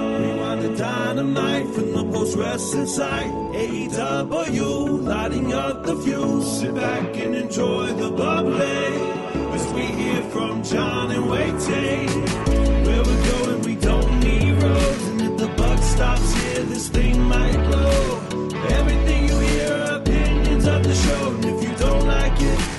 Rewind the dynamite from the post wrestling site. AEW, lighting up the fuse. Sit back and enjoy the bubbly. As we hear from John and Wai Ting. Where we're going, we don't need roads. And if the buck stops here, this thing might blow. Everything you hear opinions of the show.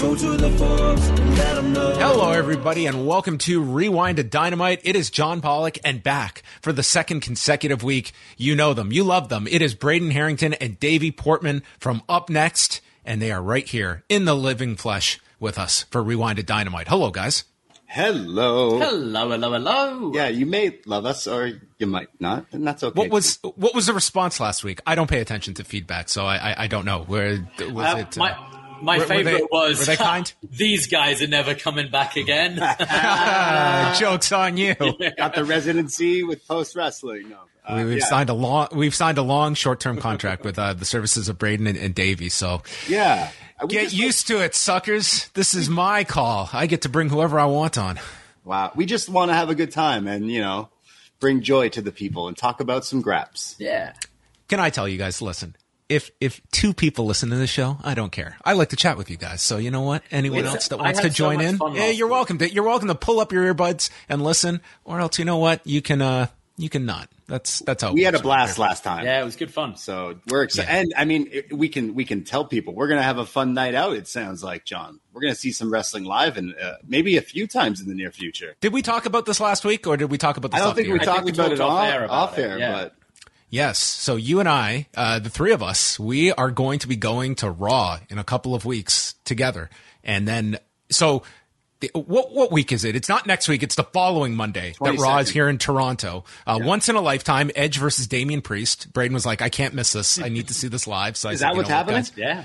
Go to the forums and let them know. Hello, everybody, and welcome to Rewind to Dynamite. It is John Pollock and back for the second consecutive week. You know them, you love them. It is Braden Herrington and Davie Portman from upNXT, and they are right here in the living flesh with us for Rewind to Dynamite. Hello, guys. Hello. Hello, hello, hello. Yeah, you may love us or you might not, and that's okay. What was what was the response last week? I don't pay attention to feedback, so I I, I don't know. Where was Uh, it? uh, my my were- were favorite they- was were they kind? these guys are never coming back again. Ah, jokes on you. got the residency with post wrestling? No, uh, We- We've yeah. signed a long we've signed a long short term contract with uh, the services of Braden and, and Davie. So Yeah, We get just- used to it, suckers. This is my call. I get to bring whoever I want on. Wow, we just want to have a good time and you know bring joy to the people and talk about some graps. yeah. Can I tell you guys? Listen, if if two people listen to the show, I don't care. I like to chat with you guys. So you know what? Anyone It's- else that wants to join much in, fun yeah, last you're welcome to. You're welcome to pull up your earbuds and listen, or else you know what? You can uh you can not. That's that's how We had a blast right last time. Yeah, it was good fun. So we're excited, Yeah. and I mean, it- we can we can tell people we're gonna have a fun night out. It sounds like John. We're gonna see some wrestling live, and uh, maybe a few times in the near future. Did we talk about this last week, or did we talk about this? I don't think the we air? Think talked we about talked it off off, air about off air, yeah. but Yes. So you and I, uh, the three of us, we are going to be going to Raw in a couple of weeks together. And then, so the- what, what week is it? It's not next week. It's the following Monday that Raw is here in Toronto. Uh, once in a lifetime, Edge versus Damian Priest. Braden was like, I can't miss this. I need to see this live. So I Is said, that "You what's know happening? guys?" Yeah.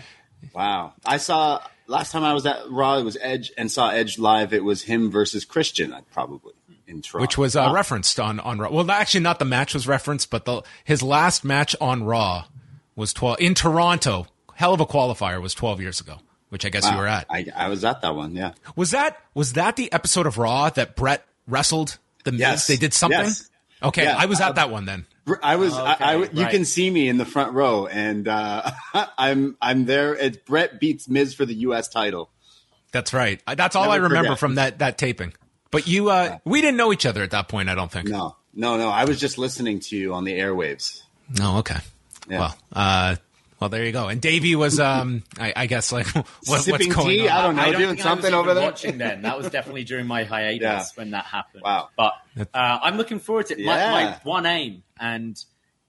Wow. I saw last time I was at Raw, it was Edge and saw Edge live. It was him versus Christian, uh, probably in Toronto. Which was uh, referenced on, on Raw. Well, actually not the match was referenced, but the, his last match on Raw was 12 in Toronto. Hell of a qualifier was 12 years ago, which I guess you were at. I, I was at that one. Yeah. Was that was that the episode of Raw that Bret wrestled the Miz? Yes. They did something. Yes. Okay, Yeah. I was at Uh, that one then. I was. I, I, you right. can see me in the front row, and uh, I'm I'm there. It's Bret beats Miz for the U.S. title. That's right. That's all Never I remember forget. from that that taping. But you, uh, we didn't know each other at that point. I don't think. No, no, no. I was just listening to you on the airwaves. No, okay. Yeah. Well, uh, well, there you go. And Davie was, um, I, I guess, like, what, what's Sipping going tea? on? I don't know. I don't doing think I was something over there. watching then. That was definitely during my hiatus Yeah. when that happened. Wow. But uh, I'm looking forward to it. My, Yeah. my one aim, and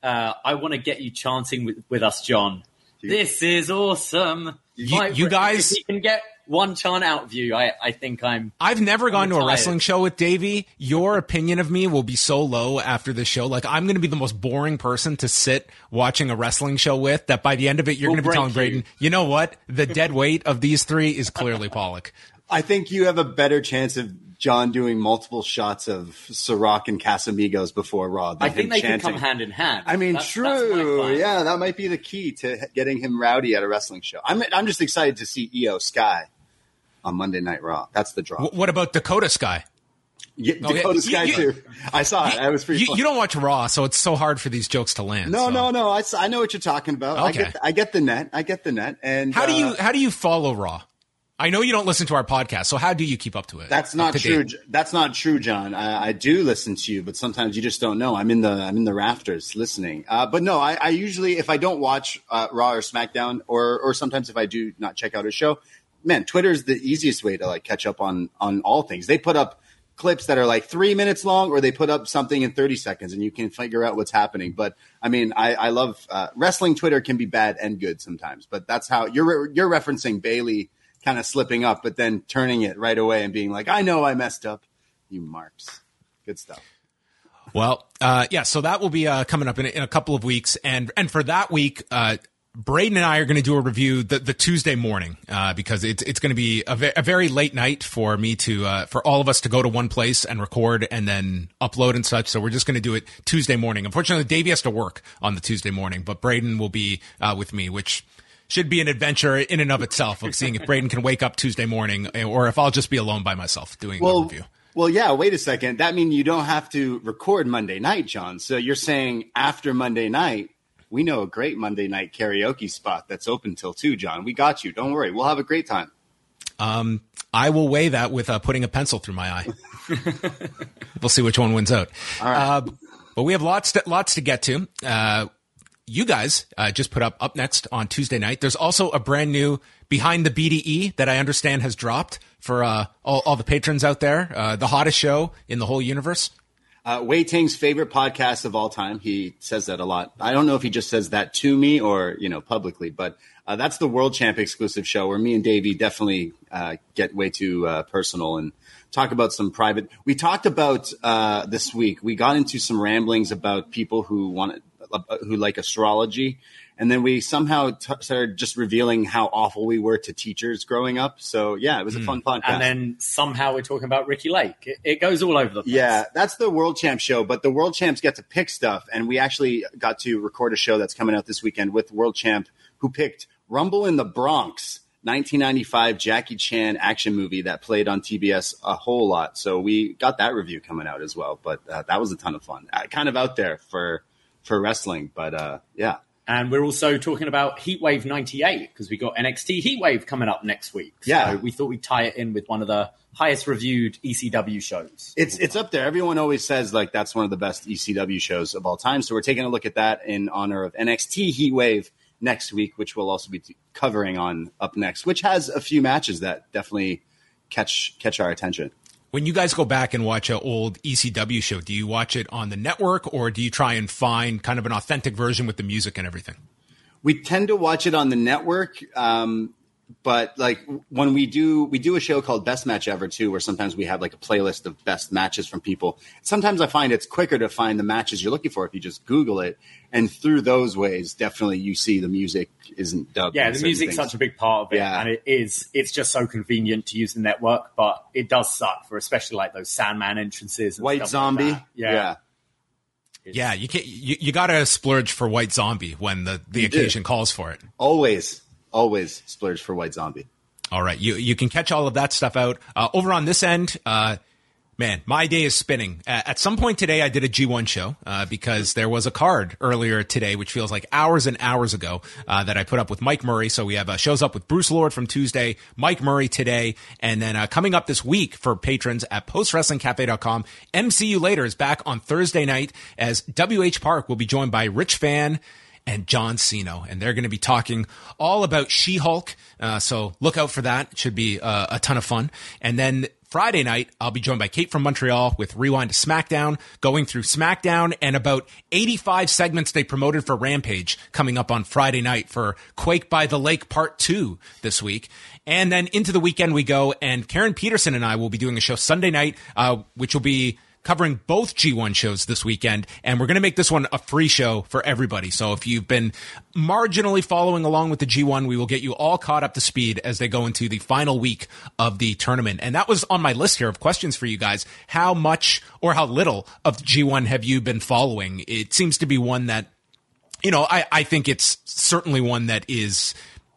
uh, I want to get you chanting with, with us, John. This is awesome. You- My- you guys- if you can get one chant out of you, I, I think I'm. I've never gone to a wrestling show with Davie. Your opinion of me will be so low after the show. Like I'm going to be the most boring person to sit watching a wrestling show with. That by the end of it, you're We'll going to be telling break you. Braden, you know what? The dead weight of these three is clearly Pollock. I think you have a better chance of John doing multiple shots of Ciroc and Casamigos before Raw. Than I think him they chanting. can come hand in hand. I mean, That's- that's true. plan. yeah, that might be the key to getting him rowdy at a wrestling show. I'm I'm just excited to see Iyo Sky on Monday Night Raw. That's the draw. What about Dakota Sky? Yeah, Oh. Dakota You- Sky you- too. I saw it. I was pretty. You, you don't watch Raw, so it's so hard for these jokes to land. No, so. no, no. I know what you're talking about. I Okay. get I get the net. I get the net. And How do uh, you how do you follow Raw? I know you don't listen to our podcast, so how do you keep up to it? That's not true. date? That's not true, John. I, I do listen to you, but sometimes you just don't know. I'm in the I'm in the rafters listening. Uh, but no, I, I usually if I don't watch uh, Raw or SmackDown, or or sometimes if I do not check out a show, man, Twitter is the easiest way to like catch up on on all things. They put up clips that are like three minutes long, or they put up something in 30 seconds and you can figure out what's happening. But I mean, I, I love uh, wrestling Twitter can be bad and good sometimes, but that's how you're, you're referencing Bayley kind of slipping up, but then turning it right away and being like, I know I messed up. You marks. Good stuff. Well, uh, yeah, so that will be uh, coming up in, in, a couple of weeks, and and for that week, uh, Braden and I are going to do a review the, the Tuesday morning uh, because it's it's going to be a, ve- a, very late night for me to uh, for all of us to go to one place and record and then upload and such. So we're just going to do it Tuesday morning. Unfortunately, Davie has to work on the Tuesday morning, but Braden will be uh, with me, which should be an adventure in and of itself of seeing if Braden can wake up Tuesday morning or if I'll just be alone by myself doing well, a review. Well, yeah. Wait a second. That means you don't have to record Monday night, John. So you're saying after Monday night we know a great Monday night karaoke spot that's open till two. John, we got you. Don't worry, we'll have a great time. Um, I will weigh that with uh, putting a pencil through my eye. we'll see which one wins out. Uh, but we have lots to, lots to get to. Uh, you guys uh, just put up upNXT on Tuesday night. There's also a brand new behind the BDE that I understand has dropped for uh, all, all, the patrons out there. Uh, the hottest show in the whole universe. Uh, Wei Ting's favorite podcast of all time. He says that a lot. I don't know if he just says that to me or you know publicly, but uh, that's the World Champ exclusive show where me and Davie definitely uh, get way too uh, personal and talk about some private. We talked about uh, this week. We got into some ramblings about people who want uh, who like astrology and then we somehow t- started just revealing how awful we were to teachers growing up. So yeah, it was a mm. fun podcast. And then somehow we're talking about Ricki Lake. It, it, goes all over the place. Yeah, that's the World Champ show, but the World Champs get to pick stuff, and we actually got to record a show that's coming out this weekend with World Champ, who picked Rumble in the Bronx. 1995 Jackie Chan action movie that played on TBS a whole lot. So we got that review coming out as well. But uh, that was a ton of fun. Uh, kind of out there for for wrestling, but uh, yeah, and we're also talking about Heatwave 98 because we got NXT Heatwave coming upNXT week. So yeah. we thought we'd tie it in with one of the highest reviewed ECW shows. It's it's up there. Everyone always says like that's one of the best ECW shows of all time. So we're taking a look at that in honor of NXT Heatwave next week, which we'll also be covering on up next, which has a few matches that definitely catch catch our attention. When you guys go back and watch an old ECW show, do you watch it on the network or do you try and find kind of an authentic version with the music and everything? We tend to watch it on the network. Um, but like when we do we do a show called best match ever too where sometimes we have like a playlist of best matches from people sometimes i find it's quicker to find the matches you're looking for if you just google it and through those ways definitely you see the music isn't dubbed yeah the music's things. such a big part of it yeah. and it is it's just so convenient to use the network but it does suck for especially like those sandman entrances white zombie like yeah. yeah. yeah, you can you, you got to splurge for White Zombie when the, the occasion do. calls for it. Always always splurge for White Zombie. All right, you you can catch all of that stuff out uh, over on this end. Uh, man, my day is spinning. Uh, at some point today, I did a G1 show uh, because there was a card earlier today, which feels like hours and hours ago, uh, that I put up with Mike Murray. So we have uh, shows up with Bruce Lord from Tuesday, Mike Murray today, and then uh, coming up this week for patrons at postwrestlingcafe.com. MCU later is back on Thursday night as WH Park will be joined by Rich Fann and John Siino, and they're going to be talking all about She-Hulk. Uh, so look out for that; it should be uh, a ton of fun. And then Friday night, I'll be joined by Kate from Montreal with Rewind to SmackDown, going through SmackDown and about 85 segments they promoted for Rampage coming up on Friday night for Quake by the Lake Part 2 this week. And then into the weekend we go, and Karen Peterson and I will be doing a show Sunday night, uh, which will be covering both G1 shows this weekend. And we're going to make this one a free show for everybody. So if you've been marginally following along with the G1, we will get you all caught up to speed as they go into the final week of the tournament. And that was on my list here of questions for you guys. How much or how little of G1 have you been following? It seems to be one that you know, I, I think it's certainly one that is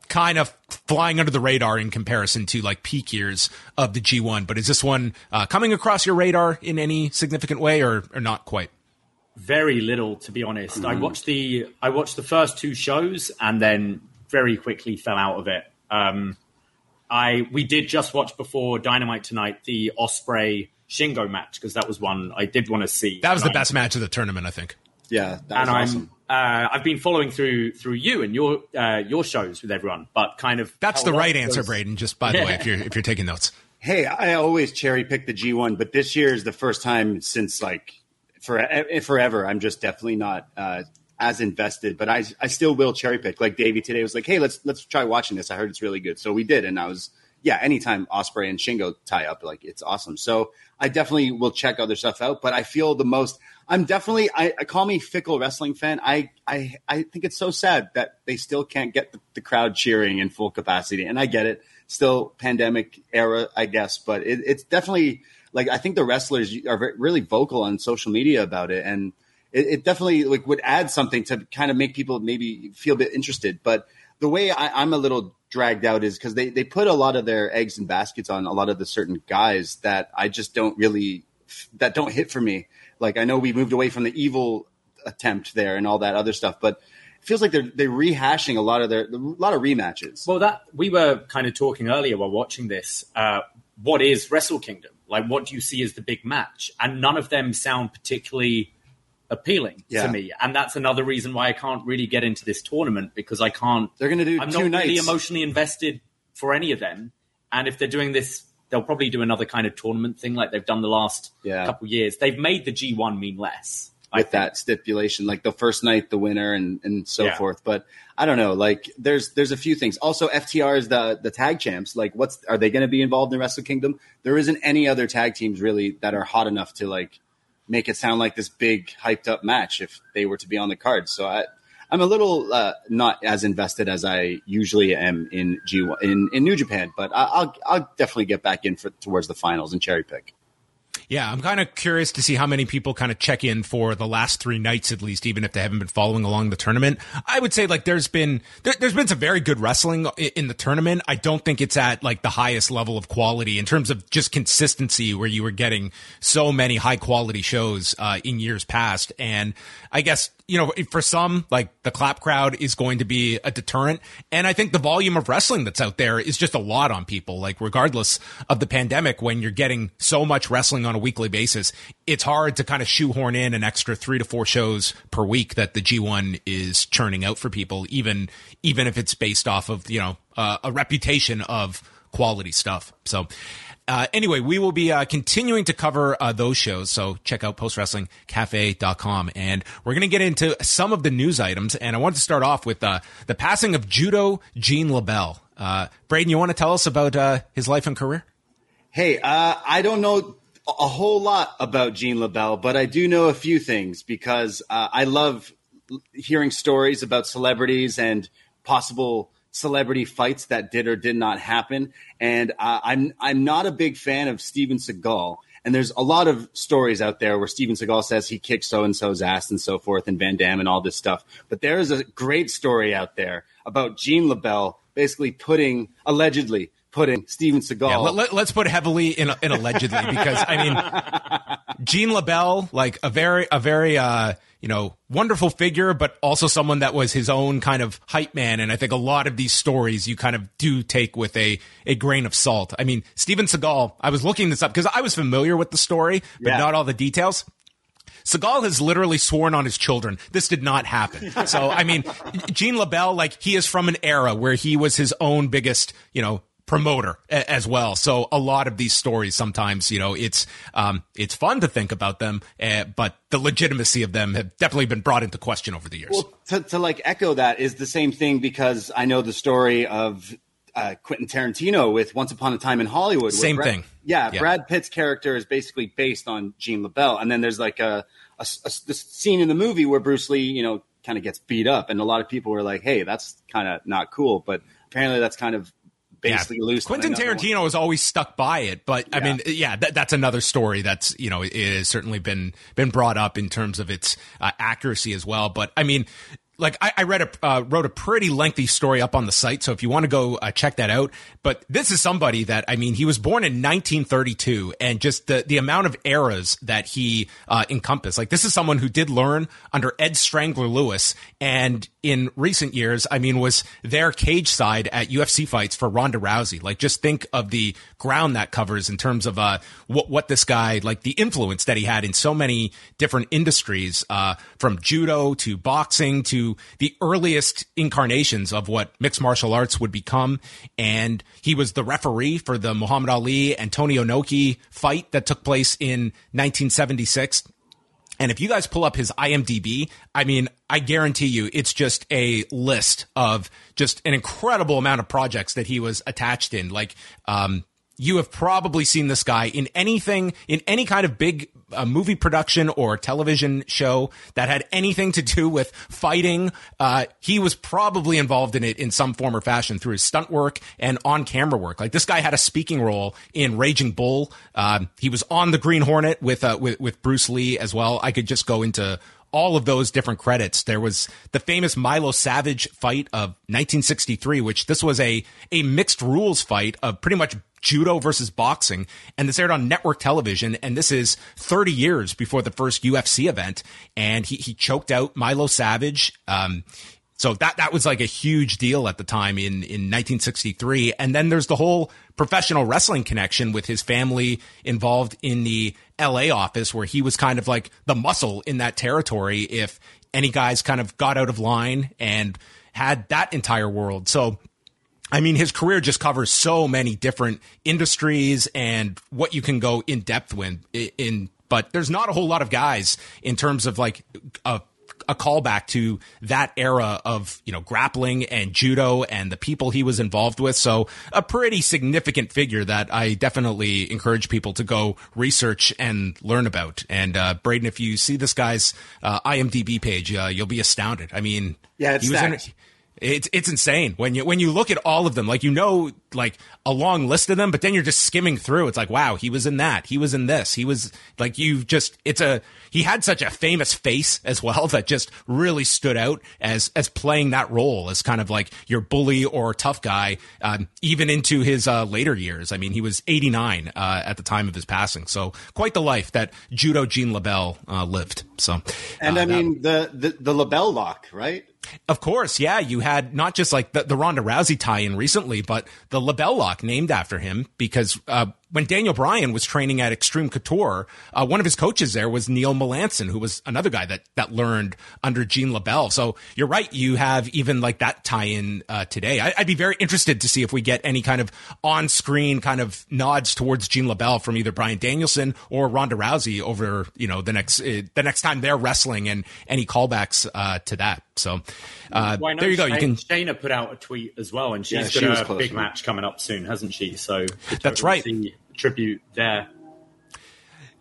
kind of flying under the radar in comparison to like peak years of the G1. But is this one uh, coming across your radar in any significant way, or, or not quite? Very little, to be honest. Mm-hmm. I watched the I watched the first two shows and then very quickly fell out of it. Um, I we did just watch before Dynamite tonight the Osprey Shingo match because that was one I did want to see. That was the best match of the tournament, I think. Yeah, and awesome. I'm uh, I've been following through through you and your uh, your shows with everyone, but kind of that's the right answer, those... Braden. Just by the way, if you're if you're taking notes. Hey, I always cherry pick the G1, but this year is the first time since like for eh, forever. I'm just definitely not uh, as invested, but I I still will cherry pick. Like Davie today was like, hey, let's let's try watching this. I heard it's really good, so we did, and I was yeah. Anytime Osprey and Shingo tie up, like it's awesome. So I definitely will check other stuff out. But I feel the most. I'm definitely. I, I call me fickle wrestling fan. I I I think it's so sad that they still can't get the, the crowd cheering in full capacity, and I get it. Still pandemic era, I guess, but it, it's definitely like I think the wrestlers are really vocal on social media about it, and it, it, definitely like would add something to kind of make people maybe feel a bit interested. But the way I, am a little dragged out is because they they put a lot of their eggs in baskets on a lot of the certain guys that I just don't really that don't hit for me. Like I know we moved away from the evil attempt there and all that other stuff, but it feels like they're they're rehashing a lot of their a lot of rematches. Well, that we were kind of talking earlier while watching this. Uh, what is Wrestle Kingdom? Like, what do you see as the big match? And none of them sound particularly appealing yeah. to me, and that's another reason why I can't really get into this tournament because I can't. They're going to do. I'm not nights. really emotionally invested for any of them, and if they're doing this, they'll probably do another kind of tournament thing like they've done the last yeah. couple years. They've made the G1 mean less with that stipulation, like the first night, the winner, and and so yeah. forth. But I don't know. Like there's there's a few things. Also, FTR is the the tag champs. Like, what's are they going to be involved in the Wrestle Kingdom? There isn't any other tag teams really that are hot enough to like make it sound like this big hyped up match if they were to be on the card. So I, I'm a little uh, not as invested as I usually am in G in in New Japan, but I'll I'll definitely get back in for towards the finals and cherry pick. Yeah, I'm kind of curious to see how many people kind of check in for the last three nights at least, even if they haven't been following along the tournament. I would say like there's been there, has been some very good wrestling in the tournament. I don't think it's at like the highest level of quality in terms of just consistency, where you were getting so many high quality shows uh, in years past. And I guess you know, for some, like the clap crowd is going to be a deterrent. And I think the volume of wrestling that's out there is just a lot on people. Like, regardless of the pandemic, when you're getting so much wrestling on a weekly basis, it's hard to kind of shoehorn in an extra three to four shows per week that the G1 is churning out for people, even, even if it's based off of, you know, uh, a reputation of quality stuff. So, uh, anyway, we will be uh, continuing to cover uh, those shows. So check out postwrestlingcafe.com. And we're going to get into some of the news items. And I wanted to start off with uh, the passing of judo Gene LeBell. Uh, Braden, you want to tell us about uh, his life and career? Hey, I don't know a whole lot about Gene LeBell, but I do know a few things because I love hearing stories about celebrities and possible celebrity fights that did or did not happen. And uh, I'm I'm not a big fan of Steven Seagal. And there's a lot of stories out there where Steven Seagal says he kicked so and so's ass and so forth, and Van Damme and all this stuff. But there is a great story out there about Gene LeBell basically putting allegedly putting Steven Seagal. Yeah, let, us put heavily in, in allegedly because I mean, Gene LeBell, like a very a very uh, you know, wonderful figure, but also someone that was his own kind of hype man. And I think a lot of these stories you kind of do take with a, a grain of salt. I mean, Steven Seagal, I was looking this up because I was familiar with the story, but yeah. not all the details. Seagal has literally sworn on his children this did not happen. So, I mean, Gene LeBell, like, he is from an era where he was his own biggest, you know, promoter as well. So a lot of these stories sometimes, you know, it's um, it's fun to think about them, uh, but the legitimacy of them have definitely been brought into question over the years. Well, to, to like echo that is the same thing because I know the story of uh, Quentin Tarantino with Once Upon a Time in Hollywood. Same Brad, thing. Yeah, yeah, Brad Pitt's character is basically based on Gene LeBell, and then there's like a, a, a scene in the movie where Bruce Lee, you know, kind of gets beat up, and a lot of people were like, "Hey, that's kind of not cool," but apparently that's kind of basically yeah. loose. Quentin Tarantino has always stuck by it, but yeah. I mean, yeah, that, that's another story that's you know it has certainly been been brought up in terms of its uh, accuracy as well. But I mean, like I, I read a uh, wrote a pretty lengthy story up on the site, so if you want to go uh, check that out. But this is somebody that I mean, he was born in 1932, and just the the amount of eras that he uh, encompassed. Like this is someone who did learn under Ed Strangler Lewis, and in recent years, I mean, was there cage side at UFC fights for Ronda Rousey. Like just think of the ground that covers in terms of uh what what this guy like the influence that he had in so many different industries, uh, from judo to boxing to the earliest incarnations of what mixed martial arts would become. And he was the referee for the Muhammad Ali and Tony Inoki fight that took place in 1976. And if you guys pull up his IMDb, I mean, I guarantee you it's just a list of just an incredible amount of projects that he was attached in. Like, um, you have probably seen this guy in anything, in any kind of big uh, movie production or television show that had anything to do with fighting. Uh, he was probably involved in it in some form or fashion through his stunt work and on camera work. Like this guy had a speaking role in Raging Bull. Um, he was on the Green Hornet with, uh, with, with Bruce Lee as well. I could just go into all of those different credits. There was the famous Milo Savage fight of 1963, which this was a, a mixed rules fight of pretty much judo versus boxing. And this aired on network television. And this is 30 years before the first UFC event. And he, he choked out Milo Savage. Um, so that that was like a huge deal at the time in in 1963. And then there's the whole professional wrestling connection with his family involved in the LA office where he was kind of like the muscle in that territory if any guys kind of got out of line and had that entire world. So I mean, his career just covers so many different industries and what you can go in depth with in, but there's not a whole lot of guys in terms of like a a callback to that era of you know grappling and judo and the people he was involved with. So a pretty significant figure that I definitely encourage people to go research and learn about. And uh, Braden, if you see this guy's uh, IMDb page, uh, you'll be astounded. I mean, yeah, it's he was in, it's it's insane when you when you look at all of them. Like you know, like a long list of them, but then you're just skimming through. It's like, wow, he was in that. He was in this. He was like you just. It's a he had such a famous face as well that just really stood out as as playing that role as kind of like your bully or tough guy, um, even into his uh, later years. I mean, he was 89 uh, at the time of his passing, so quite the life that Judo Gene LeBell uh, lived. So, and uh, I mean the, the the LeBell lock, right? Of course, yeah. You had not just like the, the Ronda Rousey tie-in recently, but the LeBell lock named after him because uh, when Daniel Bryan was training at Extreme Couture, uh, one of his coaches there was Neil Melanson, who was another guy that that learned under Gene LeBell. So you're right. You have even like that tie-in uh, today. I, would be very interested to see if we get any kind of on-screen kind of nods towards Gene LeBell from either Bryan Danielson or Ronda Rousey over you know the next uh, the next time they're wrestling and any callbacks uh, to that. So uh, there you go. Shayna, you can. Shayna put out a tweet as well, and she's Yeah, she got was a big match coming up soon, hasn't she? So That's right. see Tribute there.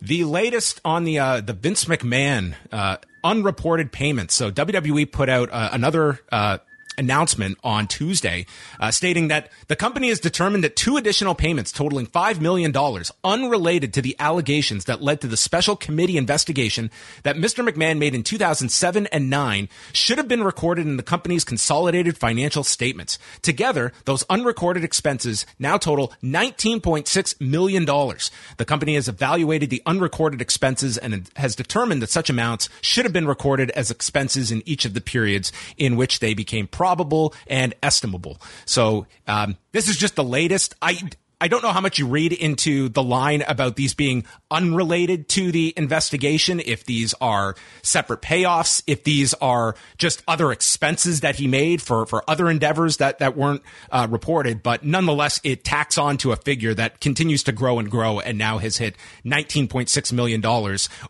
The latest on the uh, the Vince McMahon uh, unreported payments. So WWE put out uh, another uh, announcement on Tuesday, uh, stating that the company has determined that two additional payments totaling five million dollars, unrelated to the allegations that led to the special committee investigation that Mr. McMahon made in 2007 and nine, should have been recorded in the company's consolidated financial statements. Together, those unrecorded expenses now total 19.6 million dollars. The company has evaluated the unrecorded expenses and has determined that such amounts should have been recorded as expenses in each of the periods in which they became probable and estimable. So um, this is just the latest. I I don't know how much you read into the line about these being unrelated to the investigation, if these are separate payoffs, if these are just other expenses that he made for, for other endeavors that, that weren't uh, reported. But nonetheless, it tacks on to a figure that continues to grow and grow and now has hit $19.6 million.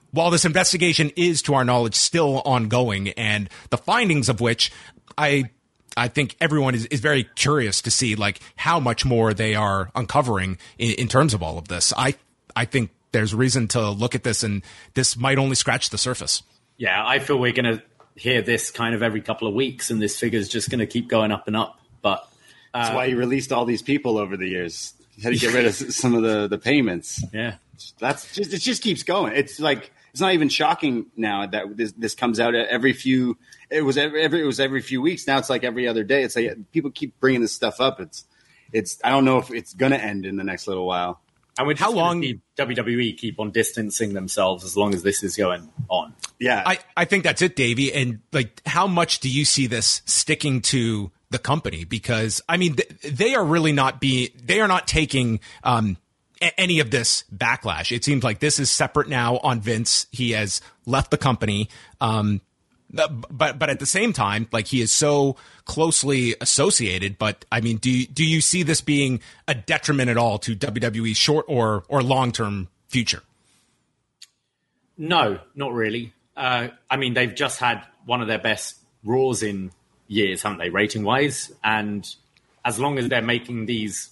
While this investigation is, to our knowledge, still ongoing, and the findings of which I I think everyone is, is very curious to see like how much more they are uncovering in, in terms of all of this. I I think there's reason to look at this, and this might only scratch the surface. Yeah, I feel we're going to hear this kind of every couple of weeks, and this figure's just going to keep going up and up. But That's Uh, why he released all these people over the years. He had to get rid of some of the, the payments. yeah, That's just it. Just keeps going. It's like it's not even shocking now that this this comes out every few. It was every, every it was every few weeks. Now it's like every other day. It's like people keep bringing this stuff up. It's it's. I don't know if it's gonna end in the next little while. and we're How long- see WWE keep on distancing themselves as long as this is going on. Yeah, I, I think that's it, Davie. And like, how much do you see this sticking to the company? Because I mean, th- they are really not being, they are not taking, um, a- any of this backlash. It seems like this is separate now on Vince. He has left the company. Um, but but at the same time, like he is so closely associated. But I mean, do you, do you see this being a detriment at all to WWE's short or or long term future? No, not really. Uh, I mean, they've just had one of their best Raws in years, haven't they, rating wise? And as long as they're making these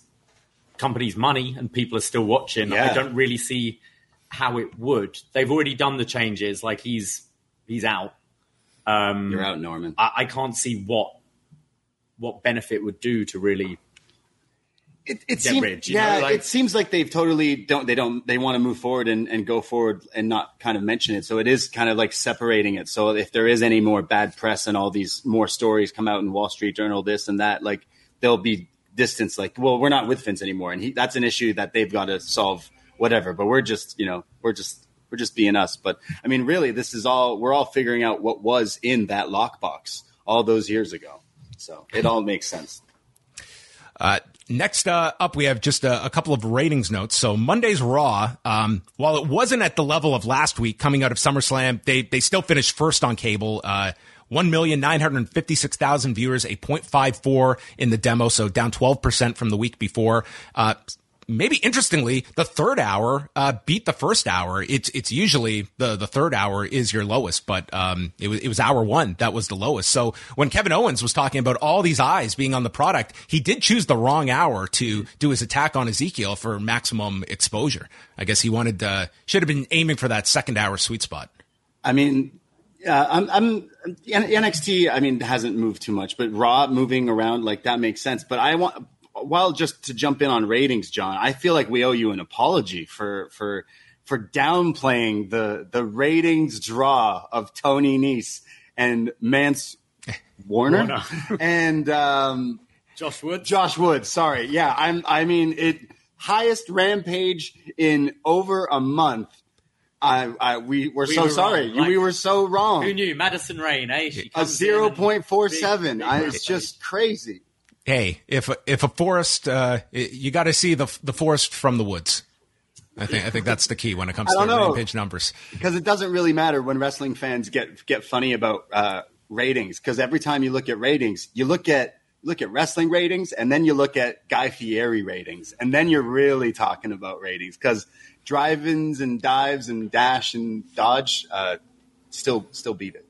companies money and people are still watching, Yeah. I don't really see how it would. They've already done the changes. Like he's he's out. Um, You're out, Norman. I, I can't see what what benefit would do to really. it, it get seems, rid, you yeah, know, like- it seems like they've totally don't they don't they want to move forward and, and go forward and not kind of mention it. So it is kind of like separating it. So if there is any more bad press and all these more stories come out in Wall Street Journal, this and that, like there'll be distance. Like, well, we're not with Vince anymore, and he, that's an issue that they've got to solve. Whatever, but we're just you know we're just we're just being us. But I mean, really, this is all we're all figuring out what was in that lockbox all those years ago. So it all makes sense. Uh, next uh, up, we have just a, a couple of ratings notes. So Monday's Raw, um, while it wasn't at the level of last week coming out of SummerSlam, they they still finished first on cable. Uh, one million nine hundred fifty six thousand viewers, a 0.54 in the demo, so down twelve percent from the week before. Uh, maybe interestingly, the third hour uh, beat the first hour. It's it's usually the the third hour is your lowest, but um, it was it was hour one that was the lowest. So when Kevin Owens was talking about all these eyes being on the product, he did choose the wrong hour to do his attack on Ezekiel for maximum exposure. I guess he wanted uh, should have been aiming for that second hour sweet spot. I mean, yeah, I'm, I'm NXT. I mean, hasn't moved too much, but Raw moving around like that makes sense. But I want, well, just to jump in on ratings, John. I feel like we owe you an apology for for for downplaying the the ratings draw of Tony Nese and Mance Warner, Warner. and um, Josh Wood. Josh Wood. Sorry, yeah, I'm. I mean, it highest rampage in over a month. I, I we were We so were sorry. Like, we were so wrong. Who knew Madison Rayne? Eh? A zero point four big- big I, it's just crazy. Hey, if a, if a forest, uh, you got to see the the forest from the woods. I think I think that's the key when it comes to know. rampage numbers. because it doesn't really matter when wrestling fans get get funny about uh, ratings. Because every time you look at ratings, you look at look at wrestling ratings, and then you look at Guy Fieri ratings, and then you're really talking about ratings. Because drive-ins and dives and dash and dodge uh, still still beat it.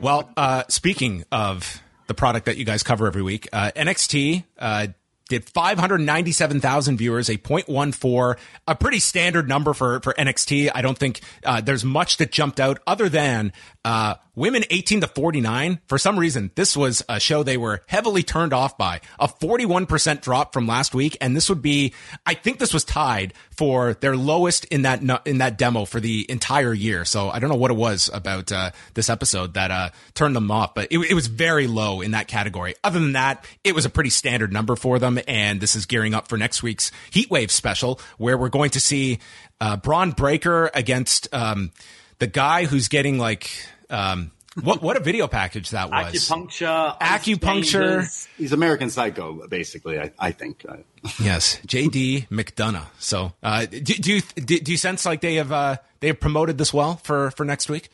Well, uh, speaking of the product that you guys cover every week, uh, NXT uh, did 597,000 viewers, a 0.14, a pretty standard number for, for NXT. I don't think uh, there's much that jumped out other than uh, women 18 to 49. For some reason, this was a show they were heavily turned off by, a 41% drop from last week. And this would be, I think this was tied for their lowest in that, in that demo for the entire year. So I don't know what it was about uh, this episode that uh, turned them off, but it, it was very low in that category. Other than that, it was a pretty standard number for them. And this is gearing up for next week's Heatwave special, where we're going to see uh, Bron Breakker against um, the guy who's getting like um, what what a video package that was. Acupuncture. Acupuncture. chambers. He's American Psycho, basically. I, I think. Uh, Yes, JD McDonagh. So, uh, do, do you do, do you sense like they have uh, they have promoted this well for for next week?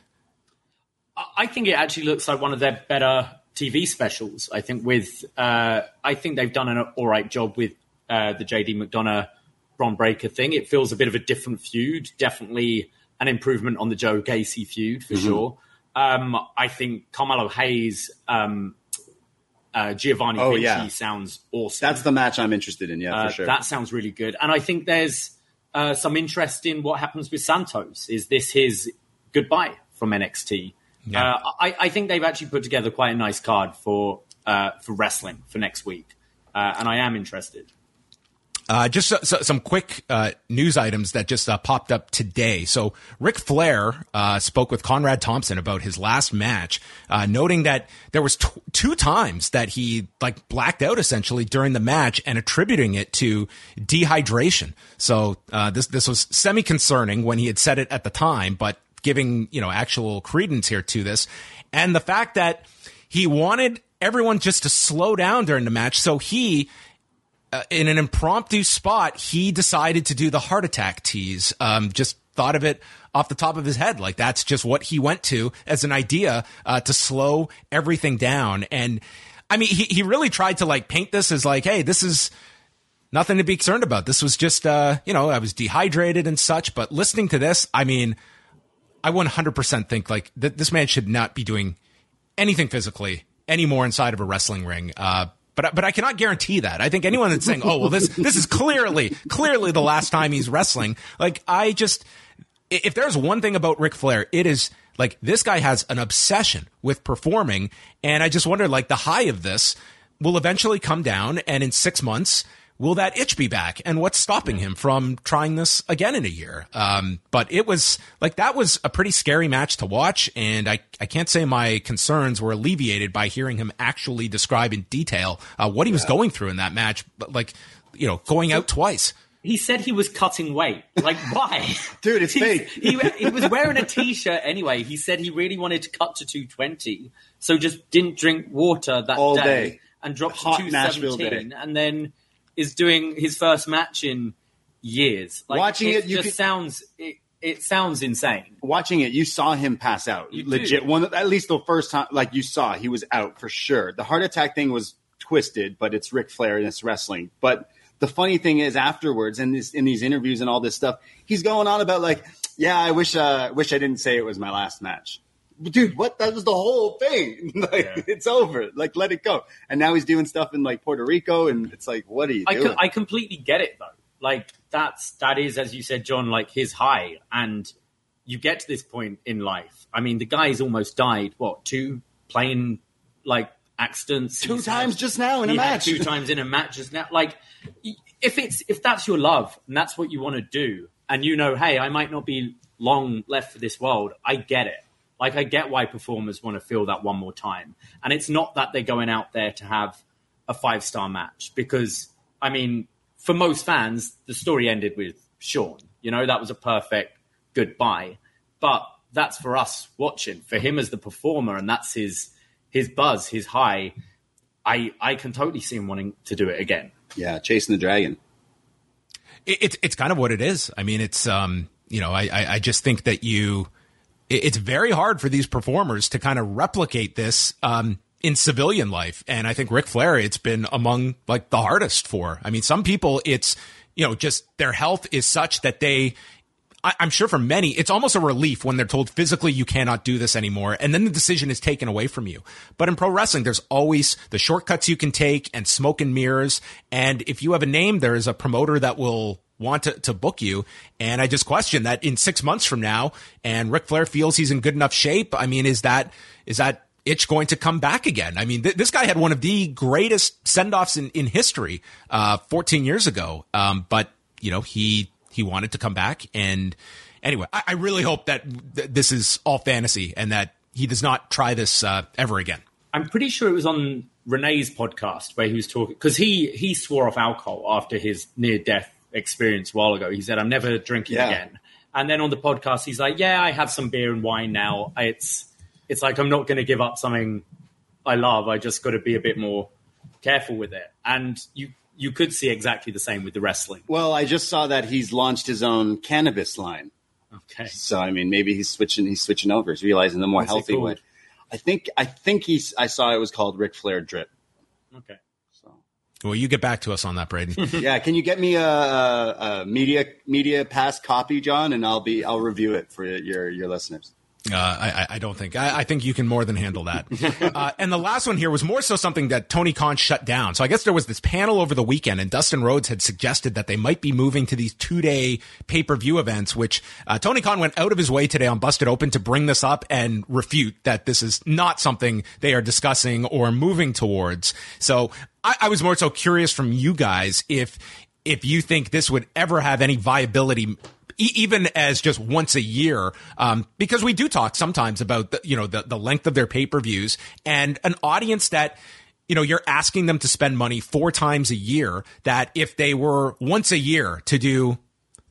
I think it actually looks like one of their better TV specials. I think with uh, I think they've done an all right job with uh, the JD McDonagh Bron Breakker thing. It feels a bit of a different feud. Definitely an improvement on the Joe Gacy feud Mm-hmm. for sure. Um, I think Carmelo Hayes, um, uh, Giovanni Oh, Vinci yeah. sounds awesome. that's the match I'm interested in. Yeah, Uh, for sure. That sounds really good. And I think there's uh, some interest in what happens with Santos. Is this his goodbye from NXT? Yeah. Uh, I, I think they've actually put together quite a nice card for uh, for wrestling for next week, uh, and I am interested. Uh, just so, so, some quick uh, news items that just uh, popped up today. So Ric Flair uh, spoke with Conrad Thompson about his last match, uh, noting that there was t- two times that he like blacked out essentially during the match and attributing it to dehydration. So uh, this this was semi concerning when he had said it at the time, but giving you know actual credence here to this, and the fact that he wanted everyone just to slow down during the match, so he uh, in an impromptu spot, he decided to do the heart attack tease. Um, just thought of it off the top of his head. Like that's just what he went to as an idea uh, to slow everything down. And I mean, he, he really tried to like paint this as like, hey, this is nothing to be concerned about. This was just, uh, you know, I was dehydrated and such. But listening to this, I mean, I 100% think like that this man should not be doing anything physically anymore inside of a wrestling ring. Uh, but but I cannot guarantee that. I think anyone that's saying, "Oh, well, this this is clearly clearly the last time he's wrestling," like I just if there's one thing about Ric Flair, it is like this guy has an obsession with performing, and I just wonder like the high of this will eventually come down, and in six months will that itch be back? And what's stopping him from trying this again in a year? Um, but it was like that was a pretty scary match to watch. And I, I can't say my concerns were alleviated by hearing him actually describe in detail uh, what he was going through in that match. But like, you know, going out twice. He said he was cutting weight. Like, why? Dude, it's He's- fake. he, he was wearing a t-shirt anyway. He said he really wanted to cut to 220, so just didn't drink water that All day, day. and dropped Hot to Nashville 217, and then is doing his first match in years. Like, Watching it, you just could- sounds it, it sounds insane. watching it, you saw him pass out. You Legit. do. One at least the first time like you saw, he was out for sure. The heart attack thing was twisted, but it's Ric Flair and it's wrestling. But the funny thing is afterwards in this in these interviews and all this stuff, he's going on about like, yeah, I wish uh wish I didn't say it was my last match. Dude, what? That was the whole thing. like, Yeah. it's over. Like, let it go. And now he's doing stuff in like Puerto Rico, and it's like, what are you I, doing? co- I completely get it though. Like that's that is as you said, John, like his high, and you get to this point in life. I mean, the guy's almost died. What two plane like accidents? Two He's times had- just now in a he had match. two times in a match just now. Like if it's if that's your love and that's what you want to do, and you know, hey, I might not be long left for this world. I get it. Like I get why performers want to feel that one more time, and it's not that they're going out there to have a five star match because I mean, for most fans, the story ended with Shawn. You know, that was a perfect goodbye. But that's for us watching. For him as the performer, and that's his his buzz, his high. I I can totally see him wanting to do it again. yeah, chasing the dragon. it, it's it's kind of what it is. I mean, it's um, you know, I I, I just think that you, it, it's very hard for these performers to kind of replicate this um in civilian life, and I think Ric Flair, it's been among like the hardest for. I mean, some people, it's you know, just their health is such that they. I- I'm sure for many, it's almost a relief when they're told physically you cannot do this anymore. And then the decision is taken away from you. But in pro wrestling, there's always the shortcuts you can take and smoke and mirrors. And if you have a name, there is a promoter that will want to, to book you. And I just question that in six months from now, and Ric Flair feels he's in good enough shape. I mean, is that, is that, itch going to come back again. I mean, th- this guy had one of the greatest send offs in, in history, uh, 14 years ago. Um, but, you know, he, he wanted to come back. And anyway, I, I really hope that th- this is all fantasy and that he does not try this, uh, ever again. I'm pretty sure it was on Renee's podcast where he was talking because he he swore off alcohol after his near death experience a while ago. He said, "I'm never drinking Yeah. again." And then on the podcast, he's like, "Yeah, I have some beer and wine now. It's it's like I'm not going to give up something I love. I just got to be a bit more careful with it." And you you could see exactly the same with the wrestling. Well, I just saw that he's launched his own cannabis line. Okay, So I mean, maybe he's switching. He's switching over. He's realizing the more What's healthy way. I think. I think he's. I saw it was called Ric Flair Drip. okay. So Well, you get back to us on that, Braden. yeah, can you get me a, a, a media media pass copy, John, and I'll be I'll review it for your your listeners. Uh, I, I- I don't think. I, I think you can more than handle that. uh, and the last one here was more so something that Tony Khan shut down. So I guess there was this panel over the weekend, and Dustin Rhodes had suggested that they might be moving to these two day pay per view events, which uh, Tony Khan went out of his way today on Busted Open to bring this up and refute that this is not something they are discussing or moving towards. So I, I was more so curious from you guys if if you think this would ever have any viability even as just once a year, um, because we do talk sometimes about the, you know the, the length of their pay per views and an audience that you know you're asking them to spend money four times a year. That if they were once a year to do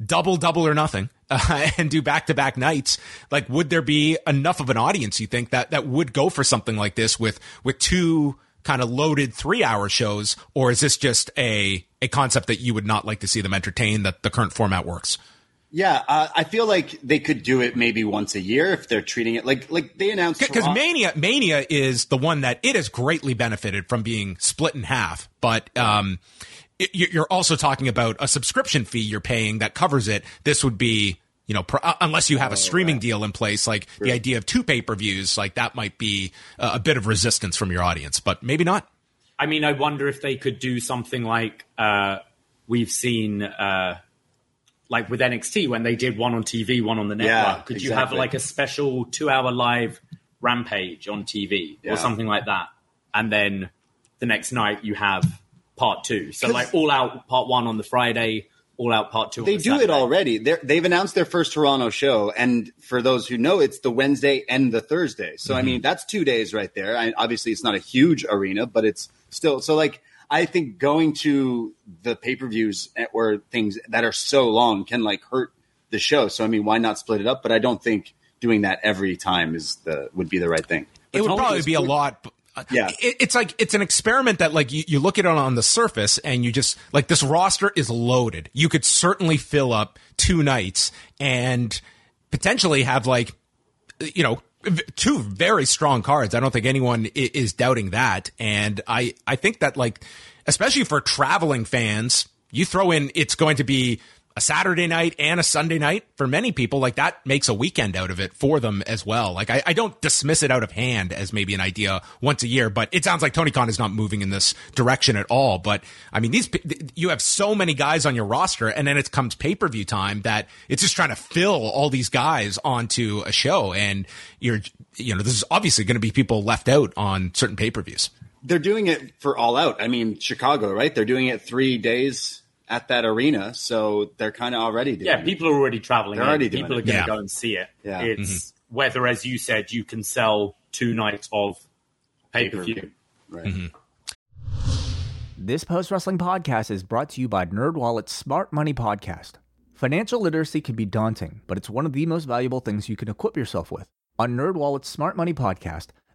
double, double or nothing. Uh, and do back to back nights. Like, would there be enough of an audience you think that that would go for something like this with with two kind of loaded three hour shows, or is this just a a concept that you would not like to see them entertain that the current format works? Yeah, uh, I feel like they could do it maybe once a year if they're treating it like like they announced because Mania Mania is the one that it has greatly benefited from being split in half, but um, it, you're also talking about a subscription fee you're paying that covers it. This would be you know, uh, unless you have a oh, streaming right. deal in place, like the idea of two pay per views, like that might be a bit of resistance from your audience, but maybe not. I mean, I wonder if they could do something like uh, we've seen, uh, like with NXT when they did one on TV, one on the network. Yeah, could exactly. you have like a special two hour live rampage on TV yeah. or something like that? And then the next night you have part two. So like all out part one on the Friday, all Out Part Two. They the do Saturday. it already. they they've announced their first Toronto show, and for those who know, it's the Wednesday and the Thursday. So mm-hmm. I mean, that's two days right there. I, obviously, it's not a huge arena, but it's still so. Like, I think going to the pay per views or things that are so long can like hurt the show. So I mean, why not split it up? But I don't think doing that every time is the would be the right thing. But it would probably be a lot yeah. It, it's like, it's an experiment that like you, you look at it on the surface and you just like this roster is loaded. You could certainly fill up two nights and potentially have like, you know, two very strong cards. I don't think anyone is doubting that. And I, I think that like, especially for traveling fans, you throw in, it's going to be a Saturday night and a Sunday night for many people, like that makes a weekend out of it for them as well. Like I, I, don't dismiss it out of hand as maybe an idea once a year, but it sounds like Tony Khan is not moving in this direction at all. But I mean, these, you have so many guys on your roster and then it comes pay per view time that it's just trying to fill all these guys onto a show. And you're, you know, this is obviously going to be people left out on certain pay per views. They're doing it for all out. I mean, Chicago, right? They're doing it three days at that arena, so they're kind of already doing. Yeah, people are already traveling. They're already people are going to yeah. go and see it. Yeah. It's mm-hmm. whether, as you said, you can sell two nights of pay per view. Right. Mm-hmm. This post wrestling podcast is brought to you by NerdWallet's Smart Money Podcast. Financial literacy can be daunting, but it's one of the most valuable things you can equip yourself with. On NerdWallet's Smart Money Podcast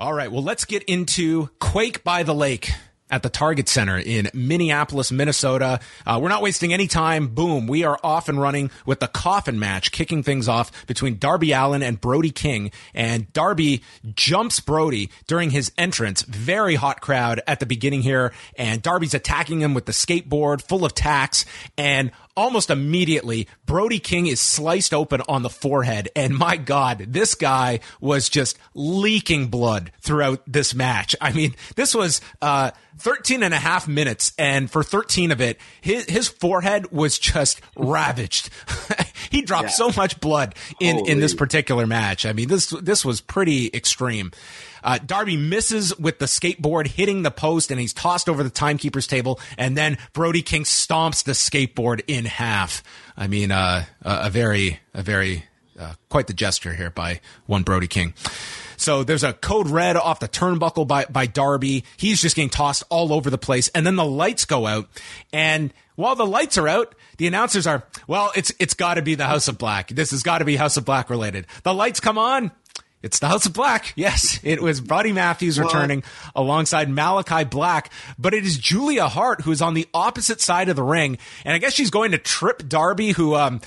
All right. Well, let's get into Quake by the Lake at the Target Center in Minneapolis, Minnesota. Uh, we're not wasting any time. Boom. We are off and running with the coffin match, kicking things off between Darby Allin and Brody King. And Darby jumps Brody during his entrance. Very hot crowd at the beginning here. And Darby's attacking him with the skateboard full of tacks. And almost immediately, Brody King is sliced open on the forehead. And my God, this guy was just leaking blood throughout this match. I mean, this was, uh, 13 and a half minutes. And for 13 of it, his, his forehead was just ravaged. he dropped yeah. so much blood in, in this particular match. I mean, this, this was pretty extreme. Uh, Darby misses with the skateboard hitting the post and he's tossed over the timekeeper's table. And then Brody King stomps the skateboard in half. I mean, uh, a very, a very, uh, quite the gesture here by one Brody King. So there's a code red off the turnbuckle by, by Darby. He's just getting tossed all over the place. And then the lights go out. And while the lights are out, the announcers are, well, it's, it's gotta be the House of Black. This has gotta be House of Black related. The lights come on. It's the House of Black. Yes, it was Buddy Matthews returning alongside Malachi Black, but it is Julia Hart who is on the opposite side of the ring, and I guess she's going to trip Darby, who um,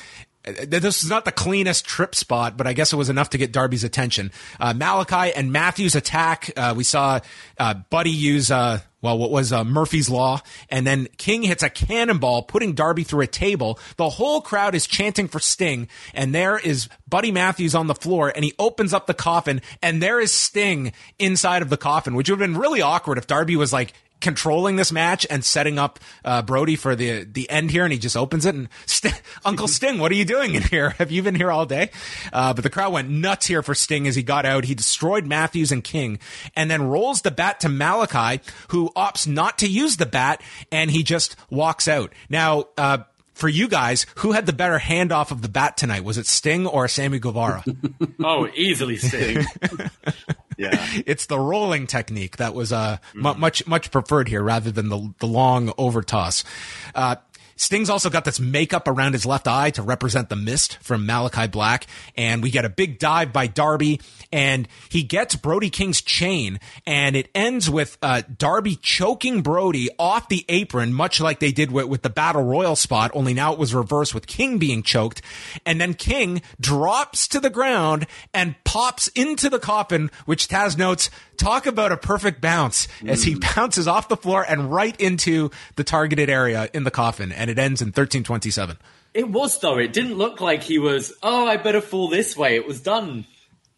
this is not the cleanest trip spot, but I guess it was enough to get Darby's attention. Uh, Malachi and Matthews attack. Uh, we saw uh, Buddy use uh, well, what was uh, Murphy's Law, and then King hits a cannonball, putting Darby through a table. The whole crowd is chanting for Sting, and there is Buddy Matthews on the floor, and he opens up the coffin, and there is Sting inside of the coffin, which would have been really awkward if Darby was like controlling this match and setting up uh, Brody for the the end here, and he just opens it and St- Uncle Sting, what are you doing in here? Have you been here all day? Uh, but the crowd went nuts here for Sting as he got out. He destroyed Matthews and King, and then rolls the bat to Malachi, who opts not to use the bat, and he just walks out. Now. Uh, for you guys, who had the better handoff of the bat tonight? Was it Sting or Sammy Guevara? oh, easily Sting. Yeah. it's the rolling technique that was uh, mu much much preferred here rather than the the long over toss. Uh, Sting's also got this makeup around his left eye to represent the mist from Malachi Black. And we get a big dive by Darby and he gets Brody King's chain and it ends with, uh, Darby choking Brody off the apron, much like they did with, with the battle royal spot, only now it was reversed with King being choked. And then King drops to the ground and pops into the coffin, which Taz notes, talk about a perfect bounce as he mm. bounces off the floor and right into the targeted area in the coffin. And it ends in 1327. It was though. It didn't look like he was. Oh, I better fall this way. It was done.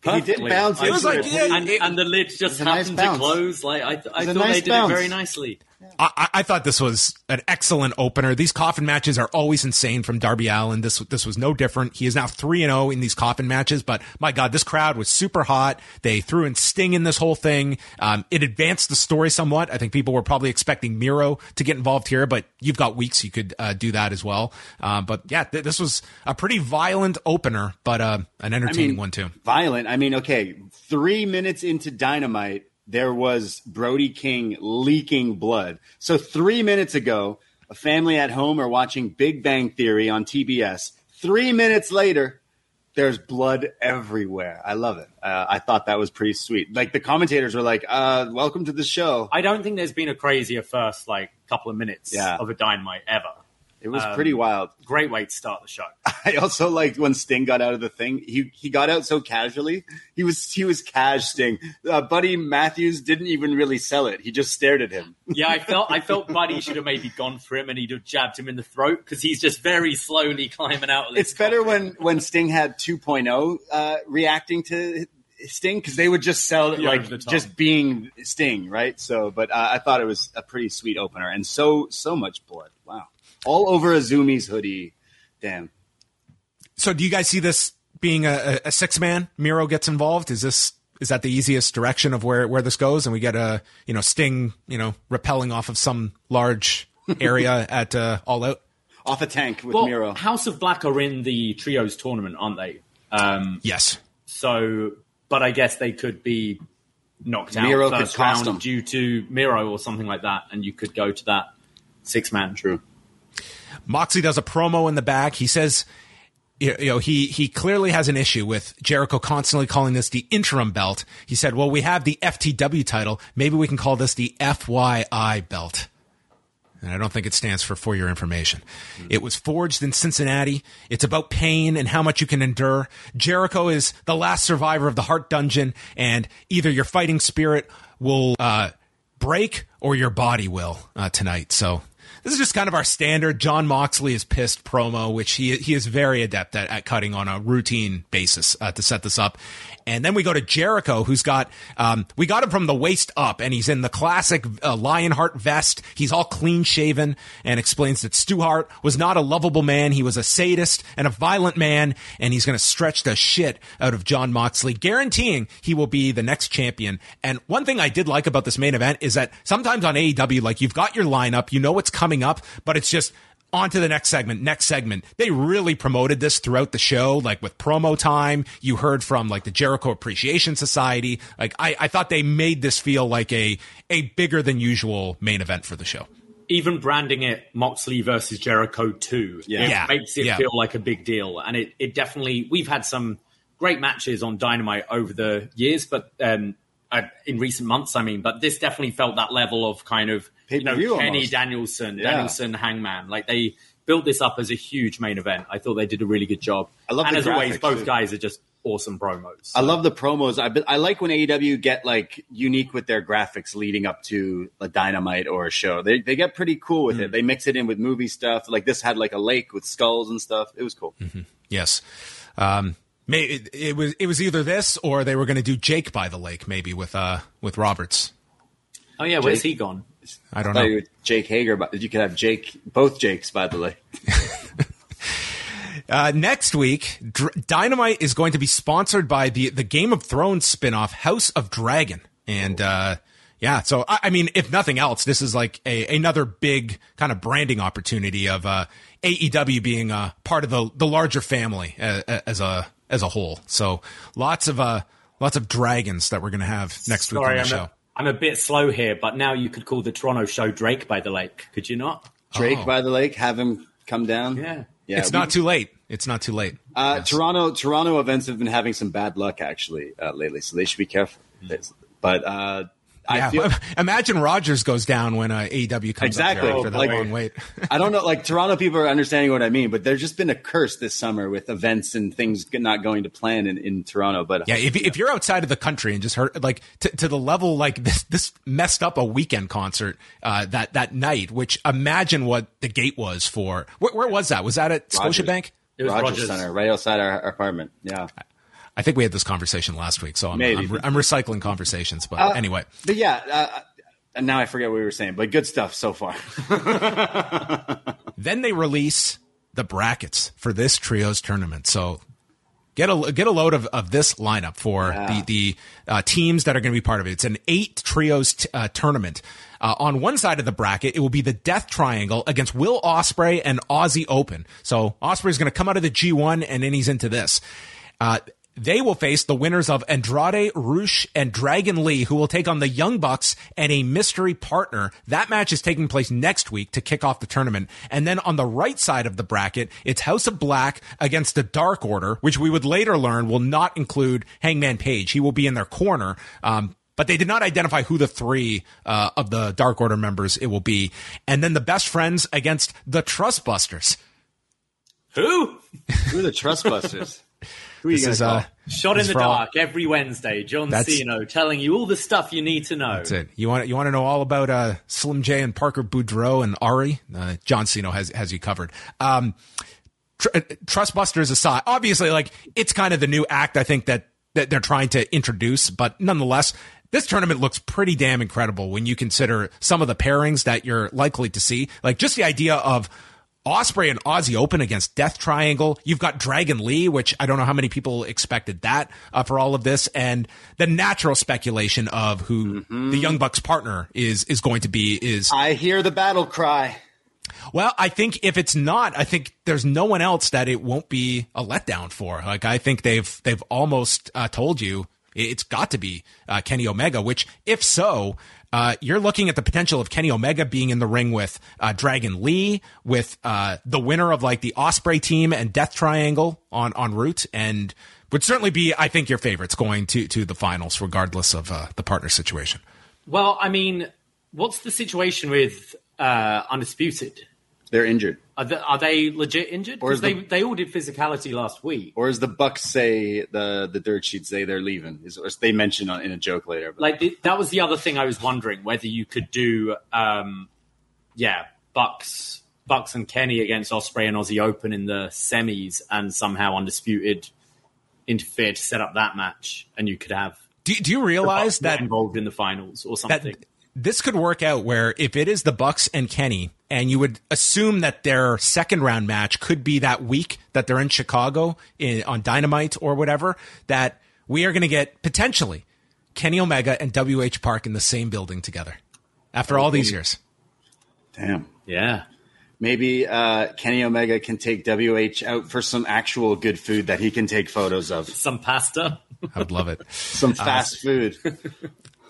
He did perfectly. bounce It was thought- like, yeah, and, it- and the lid just was a nice happened to close. Like I, I thought nice they did bounce. it very nicely. I, I thought this was an excellent opener. These coffin matches are always insane from Darby Allin. This this was no different. He is now three and zero in these coffin matches. But my God, this crowd was super hot. They threw in Sting in this whole thing. Um, it advanced the story somewhat. I think people were probably expecting Miro to get involved here, but you've got weeks you could uh, do that as well. Uh, but yeah, th- this was a pretty violent opener, but uh, an entertaining one too. Violent. I mean, okay, three minutes into Dynamite, there was Brody King leaking blood. So three minutes ago, a family at home are watching Big Bang Theory on TBS. Three minutes later, there's blood everywhere. I love it. Uh, I thought that was pretty sweet. Like the commentators were like, uh, "Welcome to the show." I don't think there's been a crazier first like couple of minutes Yeah. of a dynamite ever. It was Um, pretty wild. Great way to start the show. I also liked when Sting got out of the thing. He he got out so casually. He was he was cash Sting. Uh, Buddy Matthews didn't even really sell it. He just stared at him. Yeah, I felt I felt Buddy should have maybe gone for him and he'd have jabbed him in the throat because he's just very slowly climbing out. Of this It's better when when Sting had 2.0 uh, reacting to Sting because they would just sell it Yeah, like over the top. just being Sting, right? So, but uh, I thought it was a pretty sweet opener and so so much blood. Wow, all over Azumi's hoodie. Damn. So do you guys see this being a, a six man? Miro gets involved. Is this is that the easiest direction of where where this goes? And we get a you know Sting you know repelling off of some large area at uh, All Out. Off a tank with well, Miro. House of Black are in the trios tournament, aren't they? Um, Yes. so, but I guess they could be knocked out Miro could first cost round them. due to Miro or something like that, and you could go to that six man. True. Moxley does a promo in the back. He says, you know, he, he clearly has an issue with Jericho constantly calling this the interim belt. He said, well, we have the FTW title. Maybe we can call this the FYI belt. And I don't think it stands for for your information. It was forged in Cincinnati. It's about pain and how much you can endure. Jericho is the last survivor of the Hart dungeon and either your fighting spirit will, uh, break or your body will, uh, tonight. So this is just kind of our standard Jon Moxley is pissed promo, which he, he is very adept at, at cutting on a routine basis, uh, to set this up. And then we go to Jericho, who's got, um, we got him from the waist up, and he's in the classic uh, Lionheart vest. He's all clean shaven and explains that Stu Hart was not a lovable man. He was a sadist and a violent man, and he's going to stretch the shit out of Jon Moxley, guaranteeing he will be the next champion. And one thing I did like about this main event is that sometimes on AEW, like you've got your lineup, you know what's coming up, but it's just, on to the next segment, next segment. They really promoted this throughout the show, like with promo time. You heard from like the Jericho Appreciation Society. Like I, I thought they made this feel like a, a bigger than usual main event for the show. Even branding it Moxley versus Jericho 2 Yeah. it Yeah. makes it Yeah. feel like a big deal. And it, it definitely, we've had some great matches on Dynamite over the years, but um, uh, in recent months, I mean, but this definitely felt that level of kind of, you know, Pay-per-view Kenny almost. Danielson, Yeah. Danielson, Hangman. Like they built this up as a huge main event. I thought they did a really good job. I love and the as always, both too. guys are just awesome promos. I love the promos. I, I like when AEW get like unique with their graphics leading up to a dynamite or a show. They, they get pretty cool with it. They mix it in with movie stuff. Like this had like a lake with skulls and stuff. It was cool. Yes. Um, may, it, it was, it was either this or they were going to do Jake by the lake, maybe with, uh, with Roberts. oh yeah, where's Jake- he gone? I don't I know. you Jake Hager, but you could have Jake, both Jakes, by the way. Uh, next week, Dr- Dynamite is going to be sponsored by the the Game of Thrones spinoff, House of Dragon, and uh, Yeah. So, I I mean, if nothing else, this is like a, another big kind of branding opportunity of uh, AEW being a part of the, the larger family as, as a as a whole. So, lots of uh, lots of dragons that we're going to have next week on Sorry, the I'm show. a, I'm a bit slow here, but now you could call the Toronto show Drake by the Lake, could you not? Drake Oh. by the lake, have him come down. Yeah. yeah. it's we- not too late. It's not too late. Uh, Yes. Toronto Toronto events have been having some bad luck actually uh, lately, so they should be careful. But uh, I Yeah, feel imagine Rogers goes down when uh, AEW comes Exactly. up here after that Like- long wait. I don't know, like Toronto people are understanding what I mean, but there's just been a curse this summer with events and things not going to plan in, in Toronto. But Yeah, if, if you're outside of the country and just heard like to, to the level like this, this messed up a weekend concert uh, that that night. Which imagine what the gate was for. Where, where was that? Was that at Rogers. Scotiabank? It was Rogers, Rogers. Center, right outside our, our apartment. Yeah. I think we had this conversation last week, so I'm, Maybe. I'm, re- I'm recycling conversations. But Uh, anyway, But yeah, uh, and now I forget what we were saying, but good stuff so far. then they release the brackets for this trios tournament. So get a get a load of, of this lineup for Yeah. the the uh, teams that are going to be part of it. It's an eight trios t- uh, tournament. Uh, on one side of the bracket, it will be the Death Triangle against Will Ospreay and Aussie Open. So Ospreay's going to come out of the G1 and then he's into this. They will face the winners of Andrade, Roosh, and Dragon Lee, who will take on the Young Bucks and a mystery partner. That match is taking place next week to kick off the tournament. And then on the right side of the bracket, it's House of Black against the Dark Order, which we would later learn will not include Hangman Page. He will be in their corner. Um, but they did not identify who the three uh, of the Dark Order members it will be. And then the best friends against the Trustbusters. Who? Who are the Trustbusters? Who are you This going is to uh, Shot this in the for all- dark every Wednesday. John That's- Cena telling you all the stuff you need to know. That's it. You want you want to know all about uh, Slim J and Parker Boudreaux and Ari? Uh, John Cena has has you covered. Um, tr- uh, Trustbusters aside, obviously, like it's kind of the new act. I think that that they're trying to introduce, but nonetheless. This tournament looks pretty damn incredible when you consider some of the pairings that you're likely to see. Like just the idea of Ospreay and Aussie Open against Death Triangle. You've got Dragon Lee, which I don't know how many people expected that uh, for all of this, and the natural speculation of who the Young Bucks partner is is going to be is I hear the battle cry. well. I think if it's not, I think there's no one else that it won't be a letdown for. Like I think they've they've almost uh, told you it's got to be uh, Kenny Omega. Which, if so, uh, you're looking at the potential of Kenny Omega being in the ring with uh, Dragon Lee, with uh, the winner of like the Ospreay team and Death Triangle on on route, and would certainly be, I think, your favorites going to to the finals, regardless of uh, the partner situation. Well, I mean, what's the situation with uh, Undisputed? They're injured. Are they, are they legit injured? Or is Because they, the- they all did physicality last week. Or as the Bucks say, the the dirt sheets say they're leaving. Is or they mention on, in a joke later. But Like the, that was the other thing I was wondering whether you could do, um, yeah, Bucks, Bucks and Kenny against Osprey and Aussie Open in the semis, and somehow Undisputed interfere to set up that match, and you could have Do, do you realize that involved in the finals or that something. this could work out where if it is the Bucks and Kenny, and you would assume that their second round match could be that week that they're in Chicago in, on Dynamite or whatever, that we are going to get potentially Kenny Omega and WH Park in the same building together after all these years. damn. yeah. Maybe uh, Kenny Omega can take WH out for some actual good food that he can take photos of. Some pasta. I would love it. Some fast food.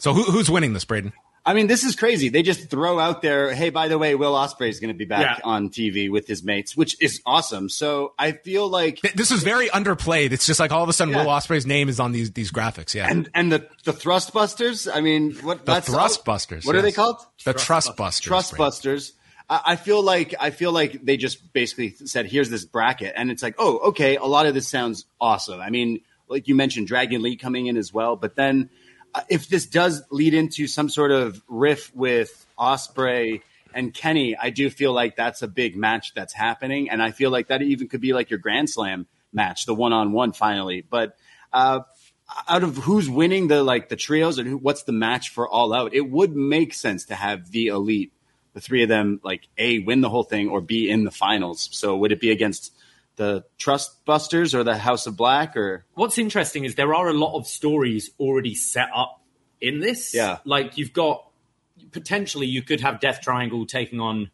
So who, who's winning this, Braden? I mean, this is crazy. They just throw out there, hey, by the way, Will Ospreay is going to be back Yeah. on TV with his mates, which is awesome. So I feel like This is very underplayed. It's just like all of a sudden Yeah. Will Ospreay's name is on these these graphics. Yeah, and and the the Thrustbusters. I mean, what the that's Thrustbusters. What are they called? The Trustbusters. Trustbusters. I I feel like I feel like they just basically said, "Here's this bracket," and it's like, "Oh, okay." A lot of this sounds awesome. I mean, like you mentioned, Dragon Lee coming in as well. But then, if this does lead into some sort of riff with Ospreay and Kenny, I do feel like that's a big match that's happening, and I feel like that even could be like your Grand Slam match, the one on one finally. But uh, out of who's winning the like the trios and who, what's the match for All Out, it would make sense to have the elite, the three of them, like a win the whole thing or b in the finals. So would it be against the Trust Busters or the House of Black or What's interesting is there are a lot of stories already set up in this. Yeah. Like you've got potentially you could have Death Triangle taking on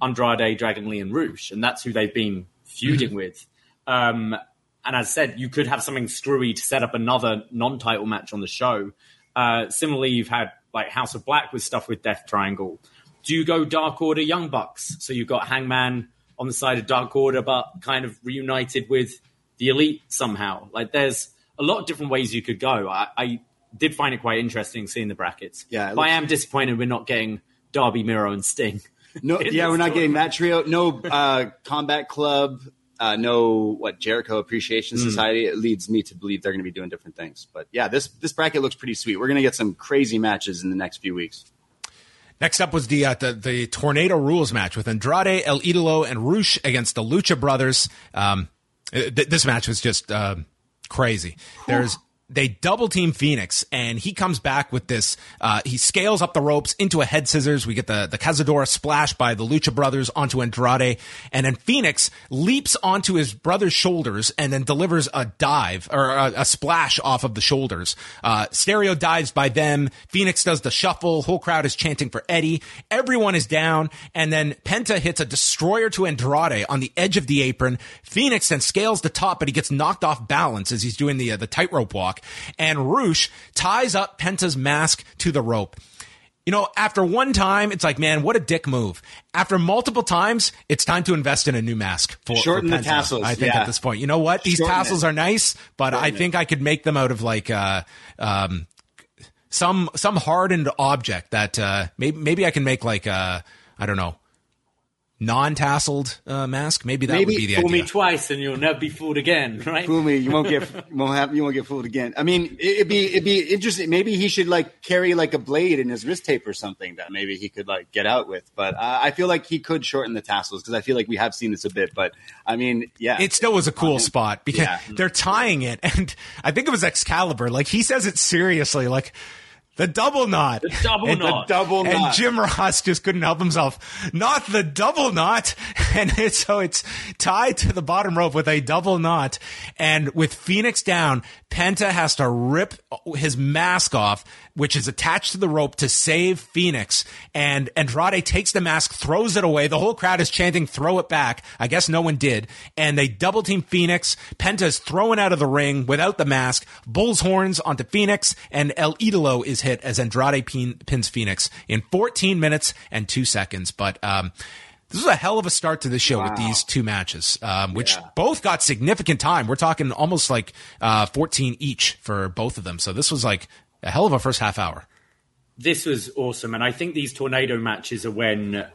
Andrade, Dragon Lee, and Roosh, and that's who they've been feuding with. Um, and as I said, you could have something screwy to set up another non-title match on the show. Uh, similarly, you've had like House of Black with stuff with Death Triangle. Do you go Dark Order, Young Bucks? So you've got Hangman on the side of Dark Order, but kind of reunited with the Elite somehow. Like there's a lot of different ways you could go. I, I did find it quite interesting seeing the brackets. Yeah, but I am disappointed we're not getting Darby, Miro, and Sting. No, yeah, we're not getting that trio. No uh, Combat Club. Uh, no, what Jericho Appreciation Society. It leads me to believe they're going to be doing different things. But yeah, this this bracket looks pretty sweet. We're going to get some crazy matches in the next few weeks. Next up was the, uh, the the tornado rules match with Andrade, El Idolo, and Roosh against the Lucha Brothers. Um, th- this match was just uh, crazy. There's they double team Fenix, and he comes back with this. Uh, he scales up the ropes into a head scissors. We get the the Cazadora splash by the Lucha Brothers onto Andrade, and then Fenix leaps onto his brother's shoulders and then delivers a dive or a, a splash off of the shoulders. Uh, stereo dives by them. Fenix does the shuffle. Whole crowd is chanting for Eddie. Everyone is down, and then Penta hits a destroyer to Andrade on the edge of the apron. Fenix then scales the top, but he gets knocked off balance as he's doing the uh, the tightrope walk, and Roosh ties up Penta's mask to the rope. You know, after one time, it's like, man, what a dick move. After multiple times, it's time to invest in a new mask. For, Shorten for the tassels, I think yeah. at this point, you know what? These Shorten tassels it. are nice, but I Shorten it. think I could make them out of like, uh, um, some some hardened object that uh, maybe maybe I can make like uh, I don't know non-tasseled uh, mask. Maybe that Maybe would be the Fool me twice and you'll never be fooled again, right? Fool me, you won't get you won't have you won't get fooled again. I mean, it- it'd be it'd be interesting. Maybe he should like carry like a blade in his wrist tape or something that maybe he could like get out with. But uh, I feel like he could shorten the tassels because I feel like we have seen this a bit. But I mean, yeah, It still was a cool spot because Yeah. they're tying it, and I think it was Excalibur. Like he says it seriously, like the double knot, The double And- knot. double and knot. Jim Ross just couldn't help himself. Not the double knot. And it's, so it's tied to the bottom rope with a double knot. And with Fenix down, Penta has to rip his mask off, which is attached to the rope to save Fenix. And Andrade takes the mask, throws it away. The whole crowd is chanting, throw it back. I guess no one did. And they double team Fenix. Penta's thrown out of the ring without the mask. Bull's horns onto Fenix. And El Idolo is hit as Andrade pin, pins Fenix in 14 minutes and two seconds. But, um, this was a hell of a start to the show with these two matches, um, which both got significant time. We're talking almost like uh, 14 each for both of them. So this was like a hell of a first half hour. this was awesome, and I think these tornado matches are when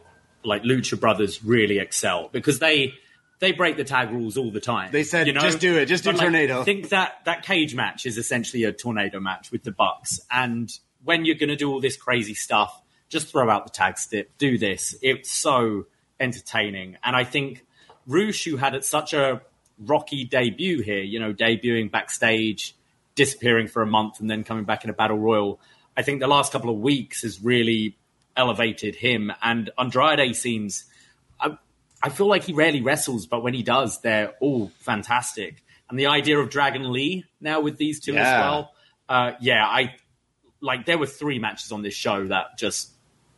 like Lucha Brothers really excel because they they break the tag rules all the time. They said, you know? "Just do it, just do But, like, tornado." I think that that cage match is essentially a tornado match with the Bucks, and when you're going to do all this crazy stuff, just throw out the tag stick, do this. It's so entertaining, and I think Roosh, who had such a rocky debut here, you know, debuting backstage, disappearing for a month, and then coming back in a battle royal. I think the last couple of weeks has really elevated him. And Andrade seems, I, I feel like he rarely wrestles, but when he does, they're all fantastic. And the idea of Dragon Lee now with these two as well, uh, yeah, I like there were three matches on this show that just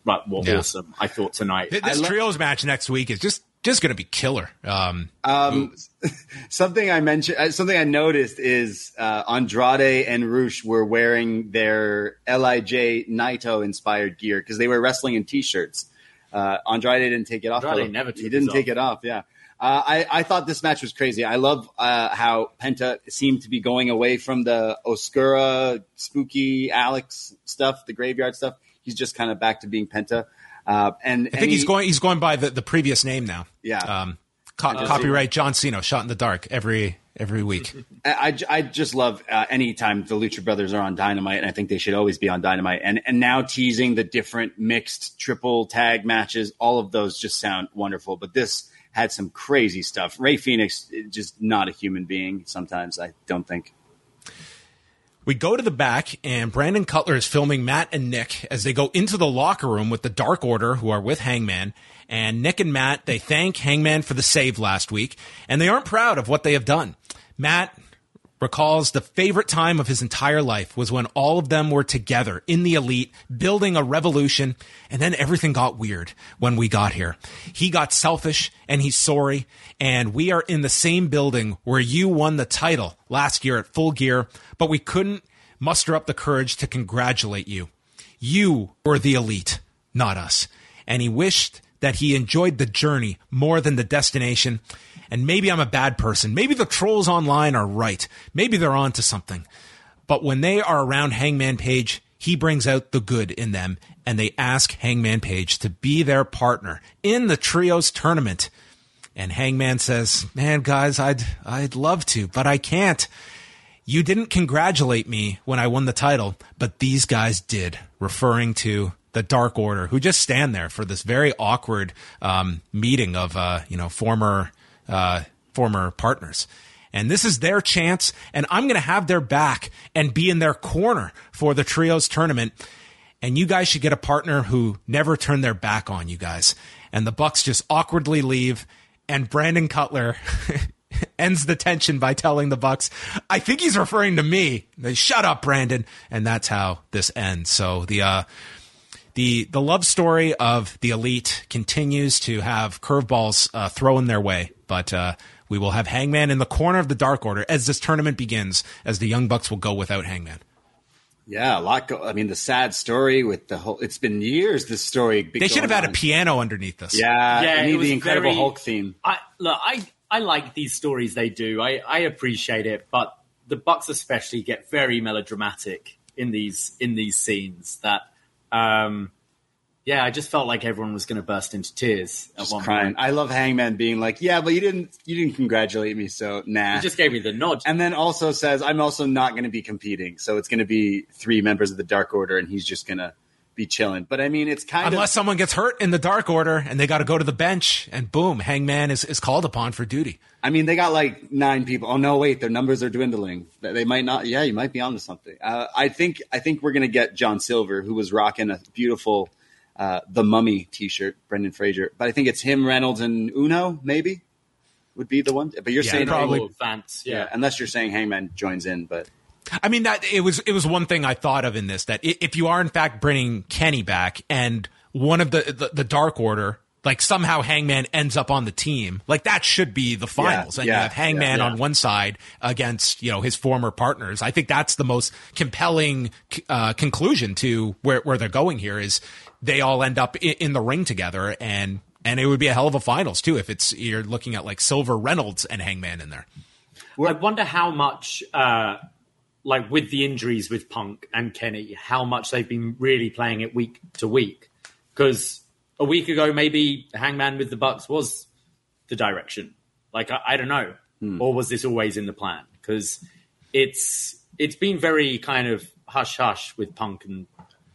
like, were Yeah. awesome. I thought tonight. Th- This lo- trios match next week is just just going to be killer. Um, Um, something I mentioned, uh, something I noticed is uh, Andrade and Roosh were wearing their Lij Naito inspired gear because they were wrestling in t-shirts. Uh, Andrade didn't take it off. Andrade never took he didn't his take it off. Yeah. Uh, I, I thought this match was crazy. I love uh, how Penta seemed to be going away from the Oscuro, spooky Alex stuff, the graveyard stuff. He's just kind of back to being Penta. Uh, and I think he's going he's going by the, the previous name now. Yeah. Um, co- copyright John Cena, shot in the dark every every week. I, I just love uh, anytime the Lucha Brothers are on Dynamite, and I think they should always be on Dynamite. And and now teasing the different mixed triple tag matches, all of those just sound wonderful. But this had some crazy stuff. Rey Fenix just not a human being. Sometimes I don't think. We go to the back, and Brandon Cutler is filming Matt and Nick as they go into the locker room with the Dark Order, who are with Hangman. And Nick and Matt, they thank Hangman for the save last week, and they aren't proud of what they have done. Matt recalls the favorite time of his entire life was when all of them were together in the elite, building a revolution, and then everything got weird when we got here. He got selfish and he's sorry, and we are in the same building where you won the title last year at Full Gear, but we couldn't muster up the courage to congratulate you. You were the elite, not us. And he wished that he enjoyed the journey more than the destination. And maybe I'm a bad person. Maybe the trolls online are right. Maybe they're on to something. But when they are around Hangman Page, he brings out the good in them and they ask Hangman Page to be their partner in the trios tournament. And Hangman says, "Man, guys, I'd I'd love to, but I can't. You didn't congratulate me when I won the title, but these guys did," referring to the Dark Order, who just stand there for this very awkward um, meeting of uh, you know former uh, former partners. And this is their chance, and I'm going to have their back and be in their corner for the trios tournament. And you guys should get a partner who never turned their back on you guys. And the Bucks just awkwardly leave, and Brandon Cutler ends the tension by telling the Bucks, "I think he's referring to me." They shut up, Brandon, and that's how this ends. So the uh, the the love story of the elite continues to have curveballs uh, thrown their way, but uh, we will have Hangman in the corner of the Dark Order as this tournament begins, as the Young Bucks will go without Hangman. Yeah, a lot. Go- I mean, the sad story with the whole. It's been years. This story. They should have had on. a piano underneath this. Yeah, yeah. Need the Incredible very, Hulk theme. I, look, I I like these stories they do. I I appreciate it, but the Bucks especially get very melodramatic in these in these scenes that um, yeah, I just felt like everyone was going to burst into tears at just one crying. point. I love Hangman being like, "Yeah, but you didn't you didn't congratulate me, so nah." He just gave me the nod, and then also says, "I'm also not going to be competing, so it's going to be three members of the Dark Order, and he's just going to be chilling." But I mean, it's kind unless of unless someone gets hurt in the Dark Order and they got to go to the bench, and boom, Hangman is is called upon for duty. I mean, they got like nine people. Oh no, wait, their numbers are dwindling. They might not. Yeah, you might be onto something. Uh, I think I think we're going to get John Silver, who was rocking a beautiful uh, the Mummy T-shirt, Brendan Fraser. But I think it's him, Reynolds, and Uno maybe would be the one. But you're yeah, saying probably Vance, yeah. yeah. Unless you're saying Hangman joins in, but. I mean that it was it was one thing I thought of in this that if you are in fact bringing Kenny back and one of the the, the Dark Order like somehow Hangman ends up on the team. Like that should be the finals. Yeah, and yeah, you have Hangman yeah, on one side against, you know, his former partners. I think that's the most compelling uh, conclusion to where, where they're going here is they all end up in, in, the ring together and, and it would be a hell of a finals too if it's, you're looking at like Silver Reynolds and Hangman in there. I wonder how much, uh, like with the injuries with Punk and Kenny, how much they've been really playing it week to week. Because a week ago, maybe Hangman with the Bucks was the direction. Like I, I don't know, hmm. or was this always in the plan? Because it's it's been very kind of hush hush with Punk and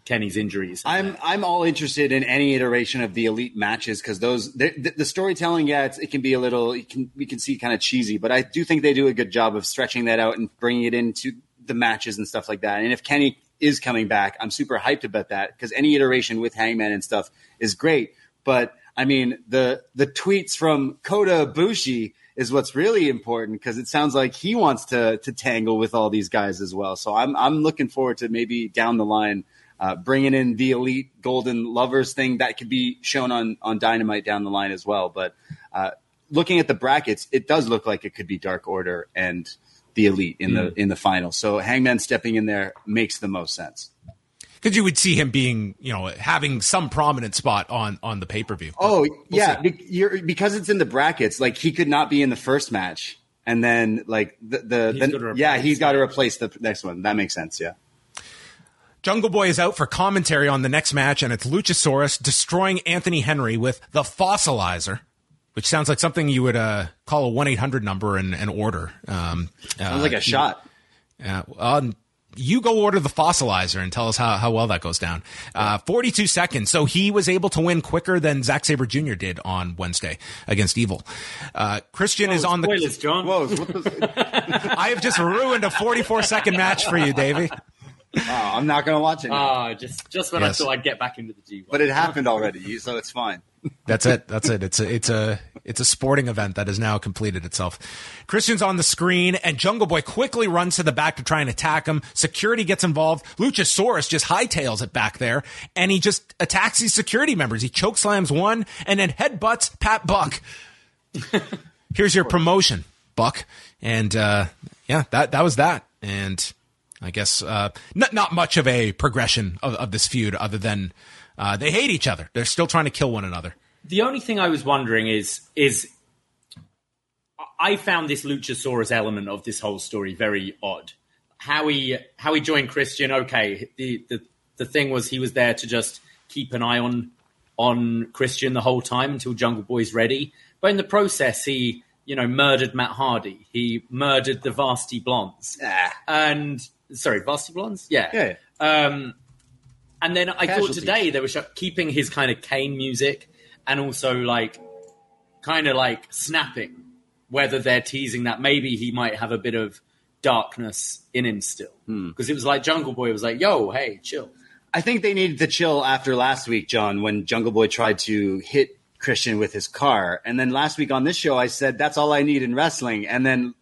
Kenny's injuries. I'm I'm all interested in any iteration of the elite matches because those the, the, storytelling, yeah, it can be a little you can we can see kind of cheesy, but I do think they do a good job of stretching that out and bringing it into the matches and stuff like that. And if Kenny is coming back. I'm super hyped about that because any iteration with Hangman and stuff is great. But I mean, the the tweets from Kota Ibushi is what's really important because it sounds like he wants to to tangle with all these guys as well. So I'm I'm looking forward to maybe down the line uh, bringing in the elite golden lovers thing that could be shown on on Dynamite down the line as well. But uh, looking at the brackets, it does look like it could be Dark Order and the elite in mm. the in the final. So Hangman stepping in there makes the most sense. Because you would see him being, you know, having some prominent spot on on the pay per view. Oh we'll yeah, Be- because it's in the brackets. Like he could not be in the first match, and then like the the, the yeah, he's got to replace the next one. That makes sense. Yeah. Jungle Boy is out for commentary on the next match, and it's Luchasaurus destroying Anthony Henry with the Fossilizer which sounds like something you would uh, call a 1 800 number and, and order. Um, sounds uh, like a shot. Yeah. Um, you go order the fossilizer and tell us how, how well that goes down. Uh, 42 seconds. So he was able to win quicker than Zack Sabre Jr. did on Wednesday against Evil. Uh, Christian Whoa, is on spoilers, the. John. Whoa. I have just ruined a 44 second match for you, Davie. Wow, I'm not gonna watch it. now. Ah, just just when Yes. I thought I'd get back into the G1. but it happened already, so it's fine. That's it. That's it. It's a it's a it's a sporting event that has now completed itself. Christian's on the screen, and Jungle Boy quickly runs to the back to try and attack him. Security gets involved. Luchasaurus just hightails it back there, and he just attacks these security members. He choke slams one, and then headbutts Pat Buck. Here's your promotion, Buck, and uh, yeah, that that was that. And I guess uh, not not much of a progression of, of this feud, other than uh, they hate each other. They're still trying to kill one another. The only thing I was wondering is is I found this Luchasaurus element of this whole story very odd. How he how he joined Christian, okay. The the the thing was he was there to just keep an eye on on Christian the whole time until Jungle Boy's ready. But in the process, he you know murdered Matt Hardy. He murdered the Varsity Blondes. Ah. And sorry, Varsity Blondes, yeah. Yeah. Um, and then I thought today they were sh- keeping his kind of cane music and also like kind of like snapping, whether they're teasing that maybe he might have a bit of darkness in him still. Hmm. Because it was like Jungle Boy was like, yo, hey, chill. I think they needed to chill after last week, John, when Jungle Boy tried to hit Christian with his car. And then last week on this show, I said, that's all I need in wrestling. And then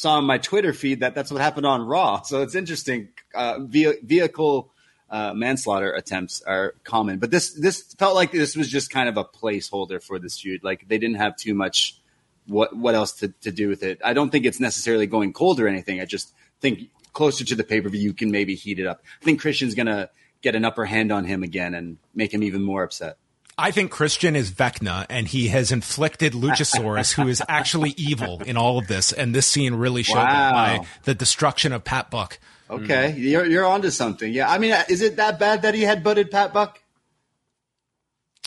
saw on my Twitter feed that that's what happened on Raw. So it's interesting. Uh, ve- vehicle uh, manslaughter attempts are common. But this, this felt like this was just kind of a placeholder for this feud. Like they didn't have too much what what else to, to do with it. I don't think it's necessarily going cold or anything. I just think closer to the pay per view, you can maybe heat it up. I think Christian's gonna get an upper hand on him again and make him even more upset. I think Christian is Vecna, and he has inflicted Luchasaurus, who is actually evil in all of this. And this scene really showed that Wow. by the destruction of Pat Buck. Okay, you're you're onto something. Yeah, I mean, uh, is it that bad that he had butted Pat Buck?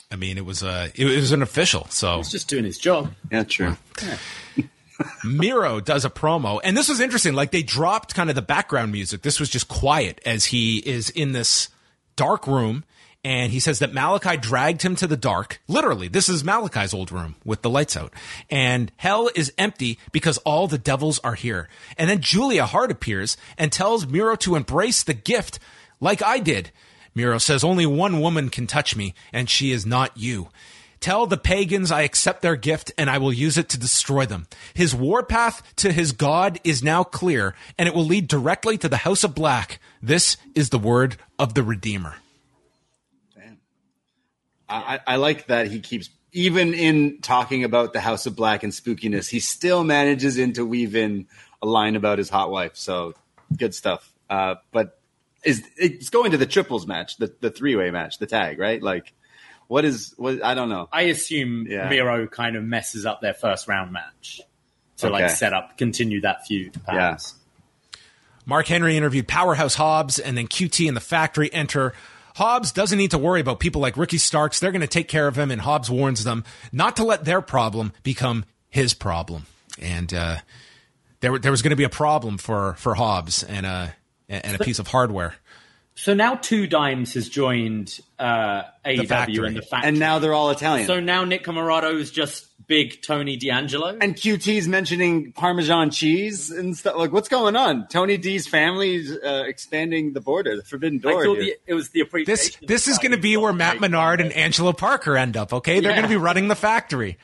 I mean, it was uh, a it was an official. So He's just doing his job. Yeah, true. Miro does a promo, and this was interesting. Like they dropped kind of the background music. This was just quiet as he is in this dark room, and he says that Malachi dragged him to the dark. Literally, this is Malachi's old room with the lights out, and hell is empty because all the devils are here. And then Julia Hart appears and tells Miro to embrace the gift, like I did. Miro says only one woman can touch me, and she is not you. Tell the pagans I accept their gift and I will use it to destroy them. His warpath to his God is now clear and it will lead directly to the House of Black. This is the word of the Redeemer. I, I I like that he keeps even in talking about the House of Black and spookiness, he still manages in to weave in a line about his hot wife. So good stuff. Uh, but is it's going to the triples match, the the three way match, the tag, right? Like, what is what? I don't know. I assume Yeah. Miro kind of messes up their first round match to like set up, continue that feud. Perhaps. Mark Henry interviewed Powerhouse Hobbs and then QT and the factory enter. Hobbs doesn't need to worry about people like Ricky Starks. They're going to take care of him, and Hobbs warns them not to let their problem become his problem. And uh, there, there was going to be a problem for for Hobbs and a and a piece of hardware. So now Two Dimes has joined uh, AEW factory. and the factory. And now they're all Italian. so now Nick Comoroto is just big Tony D'Angelo. and QT's mentioning Parmesan cheese and stuff. Like, what's going on? Tony D's family's uh, expanding the border, the forbidden door. thought here. the, it was the appreciation. This this is going to be where Matt Menard and Angelo Parker end up. Okay, they're Yeah. going to be running the factory.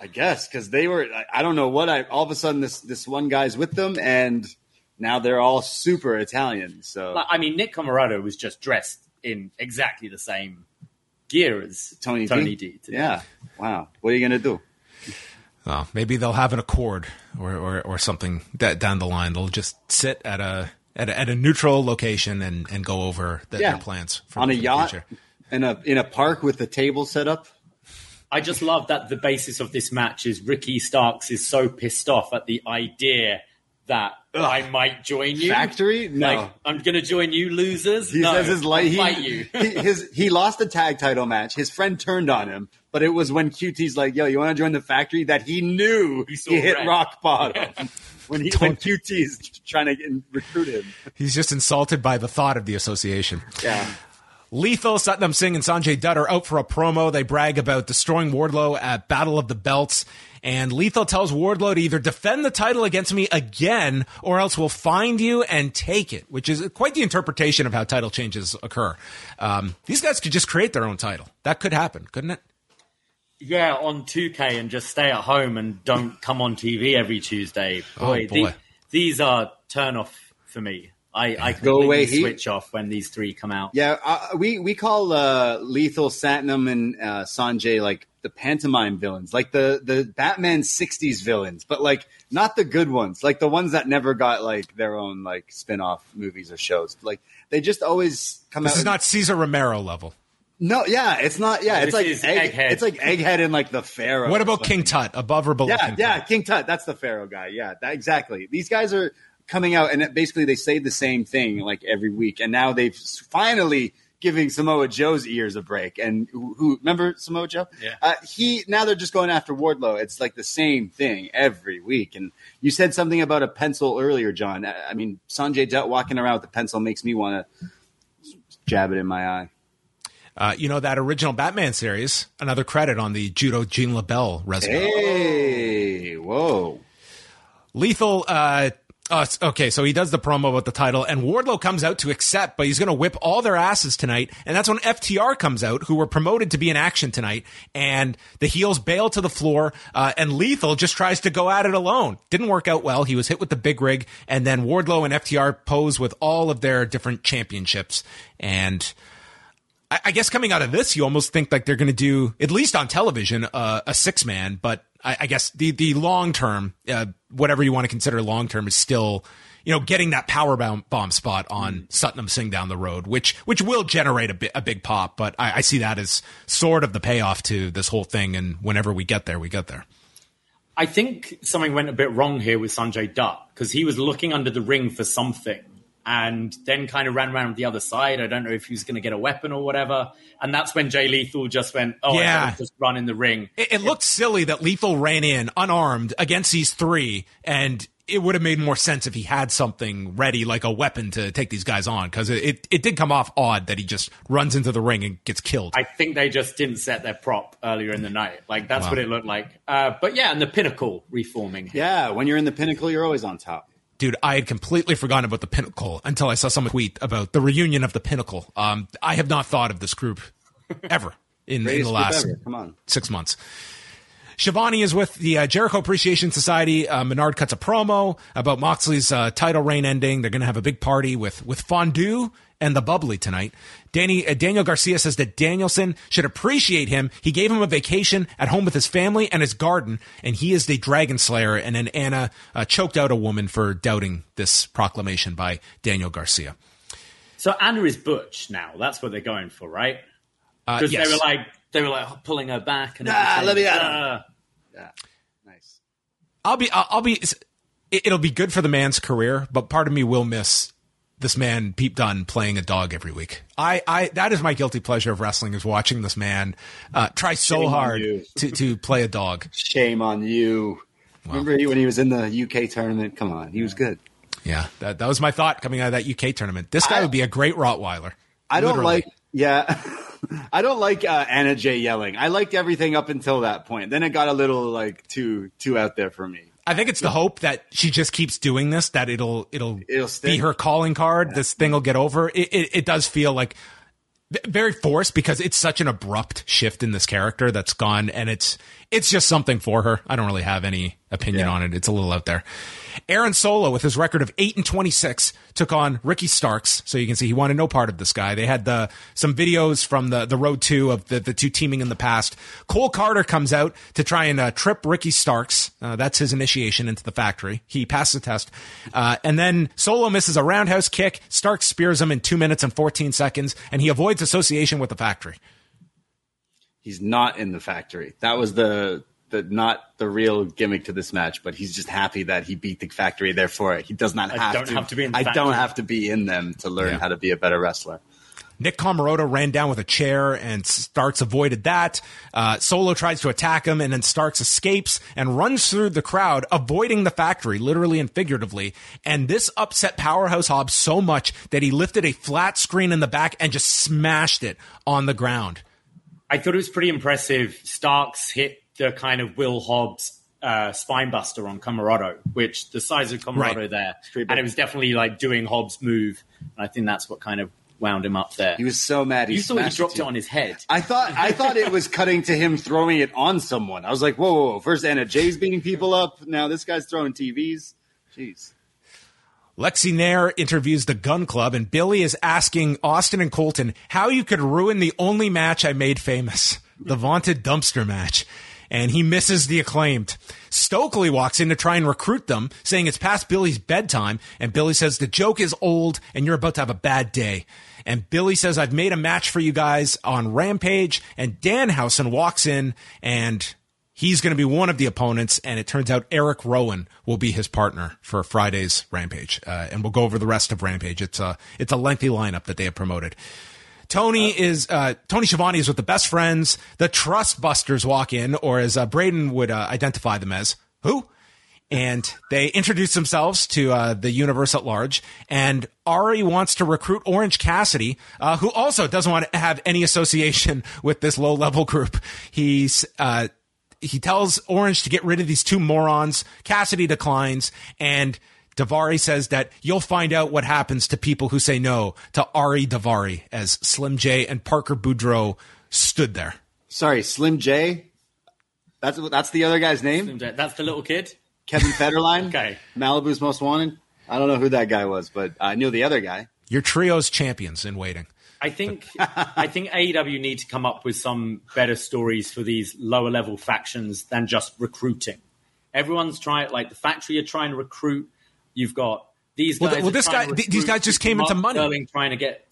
I guess because they were. I- I don't know what. I all of a sudden this this one guy's with them, and now they're all super Italian. So Like, I mean, Nick Comoroto was just dressed in exactly the same gear as Tony, Tony D. D. today. Yeah. Wow. What are you gonna do? Oh, maybe they'll have an accord or, or, or something that down the line. They'll just sit at a at a, at a neutral location and, and go over the, Yeah. their plans for, On a for yacht future. in a in a park with a table set up. I just love that the basis of this match is Ricky Starks is so pissed off at the idea that I might join you. Factory? No. Like, I'm going to join you, losers. He no, says his life. I'll He, fight you. he, his, he lost the tag title match. His friend turned on him, but it was when QT's like, "Yo, you want to join the factory?" That he knew he, saw hit rock bottom when he when QT's trying to get, recruit him. He's just insulted by the thought of the association. Yeah. Lethal, Satnam Singh, and Sanjay Dutt are out for a promo. They brag about destroying Wardlow at Battle of the Belts. And Lethal tells Wardlow to either defend the title against me again or else we'll find you and take it, which is quite the interpretation of how title changes occur. Um, these guys could just create their own title. That could happen, couldn't it? Yeah, on 2K and just stay at home and don't come on TV every Tuesday. Oh, Boy, boy. the- these are turn off for me. I, I Go completely away, Heat. switch off when these three come out. Yeah, uh, we we call uh, Lethal, Satnam, and uh, Sanjay like the pantomime villains, like the the Batman '60s villains, but like not the good ones, like the ones that never got like their own like spin off movies or shows. Like they just always come This out. This is and- not Cesar Romero level. No, yeah, it's not. Yeah, it's like egg, Egghead. It's like Egghead and like the Pharaoh. What about King. Tut, above or below Yeah, King yeah, Tut? King Tut. That's the Pharaoh guy. Yeah, that, exactly. These guys are coming out, and it, basically they say the same thing like every week, and now they've finally giving Samoa Joe's ears a break. And who, who remember Samoa Joe? Yeah. Uh, he now they're just going after Wardlow. It's like the same thing every week. And you said something about a pencil earlier, John. I, I mean, Sanjay Dutt walking around with a pencil makes me want to jab it in my eye. Uh, you know, that original Batman series, another credit on the Judo Gene LeBell resume. Hey, whoa. Lethal, uh, uh, okay, so he does the promo about the title, and Wardlow comes out to accept, but he's going to whip all their asses tonight. And that's when FTR comes out, who were promoted to be in action tonight, and the heels bail to the floor, uh, and Lethal just tries to go at it alone. Didn't work out well. He was hit with the big rig, and then Wardlow and FTR pose with all of their different championships. And I, I guess coming out of this, you almost think like they're going to do at least on television uh, a six man. But I, I guess the the long term, uh, whatever you want to consider long term, is still you know getting that power bomb, bomb spot on Satnam Singh down the road, which which will generate a, bi- a big pop. But I, I see that as sort of the payoff to this whole thing. And whenever we get there, we get there. I think something went a bit wrong here with Sanjay Dutt because he was looking under the ring for something and then kind of ran around the other side. I don't know if he was going to get a weapon or whatever. And that's when Jay Lethal just went, oh, Yeah. I just run in the ring. It, it looked silly that Lethal ran in unarmed against these three, and it would have made more sense if he had something ready, like a weapon to take these guys on, because it, it, it did come off odd that he just runs into the ring and gets killed. I think they just didn't set their prop earlier in the night. Like, that's what it looked like. Uh, but yeah, and the pinnacle reforming. Yeah, when you're in the pinnacle, you're always on top. Dude, I had completely forgotten about the Pinnacle until I saw someone tweet about the reunion of the Pinnacle. Um, I have not thought of this group ever in, in the last. Six months. Shivani is with the uh, Jericho Appreciation Society. Uh, Menard cuts a promo about Moxley's uh, title reign ending. They're going to have a big party with with fondue and the bubbly tonight. Danny uh, Daniel Garcia says that Danielson should appreciate him. He gave him a vacation at home with his family and his garden, and he is the Dragon Slayer. And then Anna uh, choked out a woman for doubting this proclamation by Daniel Garcia. So Anna is Butch now. That's what they're going for, right? Uh, Because yes. they were like, they were like pulling her back and Ah, everything. let me at him. Ah. Yeah, nice. I'll be, I'll, I'll be, it- it'll be good for the man's career, but part of me will miss this man, Pete Dunne, playing a dog every week. I, I, that is my guilty pleasure of wrestling is watching this man, uh, try so Shame hard to, to play a dog. Shame on you. Remember he, when he was in the UK tournament? Come on, he was good. Yeah. That, that was my thought coming out of that UK tournament. This guy I- would be a great Rottweiler. I don't Literally. like. Yeah, I don't like uh, Anna J yelling. I liked everything up until that point. Then it got a little like too too out there for me. I think it's the hope that she just keeps doing this, that it'll, it'll, It'll be her calling card. This thing will get over. It, it, it does feel like, very forced because it's such an abrupt shift in this character that's gone and it's it's just something for her. I don't really have any opinion Yeah. on it. It's a little out there. Aaron Solo with his record of 8 and 26 took on Ricky Starks. So you can see he wanted no part of this guy. They had the some videos from the the road 2 of the the two teaming in the past. Cole Karter comes out to try and uh, trip Ricky Starks. Uh, that's his initiation into the factory. He passed the test. Uh, and then Solo misses a roundhouse kick. Starks spears him in 2 minutes and 14 seconds and he avoids association with the factory. He's not in the factory. That was the the not the real gimmick to this match. But he's just happy that he beat the factory. Therefore, he does not I have don't to. have to be in the I factory. don't have to be in them to learn Yeah. how to be a better wrestler. Nick Comoroto ran down with a chair and Starks avoided that. Uh, Solo tries to attack him and then Starks escapes and runs through the crowd, avoiding the factory, literally and figuratively. And this upset Powerhouse Hobbs so much that he lifted a flat screen in the back and just smashed it on the ground. I thought it was pretty impressive. Starks hit the kind of Will Hobbs uh, Spinebuster on Comoroto, which the size of Comoroto Right. there, pretty and it was definitely like doing Hobbs' move. And I think that's what kind of wound him up there. He was so mad. He you thought he dropped too. it on his head. I thought I thought it was cutting to him throwing it on someone. I was like, whoa, whoa, whoa. first Anna Jay's beating people up. Now this guy's throwing TVs. Jeez. Lexy Nair interviews the Gun Club, and Billy is asking Austin and Colton how you could ruin the only match I made famous, the vaunted dumpster match. And he misses the acclaimed. Stokely walks in to try and recruit them, saying it's past Billy's bedtime. And Billy says the joke is old and you're about to have a bad day. And Billy says, I've made a match for you guys on Rampage. And Danhausen walks in and he's going to be one of the opponents, and it turns out Erick Rowan will be his partner for Friday's Rampage, uh, and we'll go over the rest of Rampage. It's a it's a lengthy lineup that they have promoted. Tony is uh, Tony Schiavone is with the best friends. The Trust Busters walk in, or as uh, Braden would uh, identify them as, who? And they introduce themselves to uh, the universe at large. And Ari wants to recruit Orange Cassidy, uh, who also doesn't want to have any association with this low level group. He's uh, he tells Orange to get rid of these two morons. Cassidy declines, and Daivari says that you'll find out what happens to people who say no to Ari Daivari as Slim J and Parker Boudreaux stood there. Sorry, Slim J. That's that's the other guy's name. That's the little kid. Kevin Federline. Okay. Malibu's most wanted. I don't know who that guy was, but I knew the other guy. Your trio's champions in waiting. I think I think AEW need to come up with some better stories for these lower level factions than just recruiting. Everyone's trying, like the factory are trying to recruit. You've got these Well, guys. th- well, this guy- th- these guys just came into money. Sterling trying to get.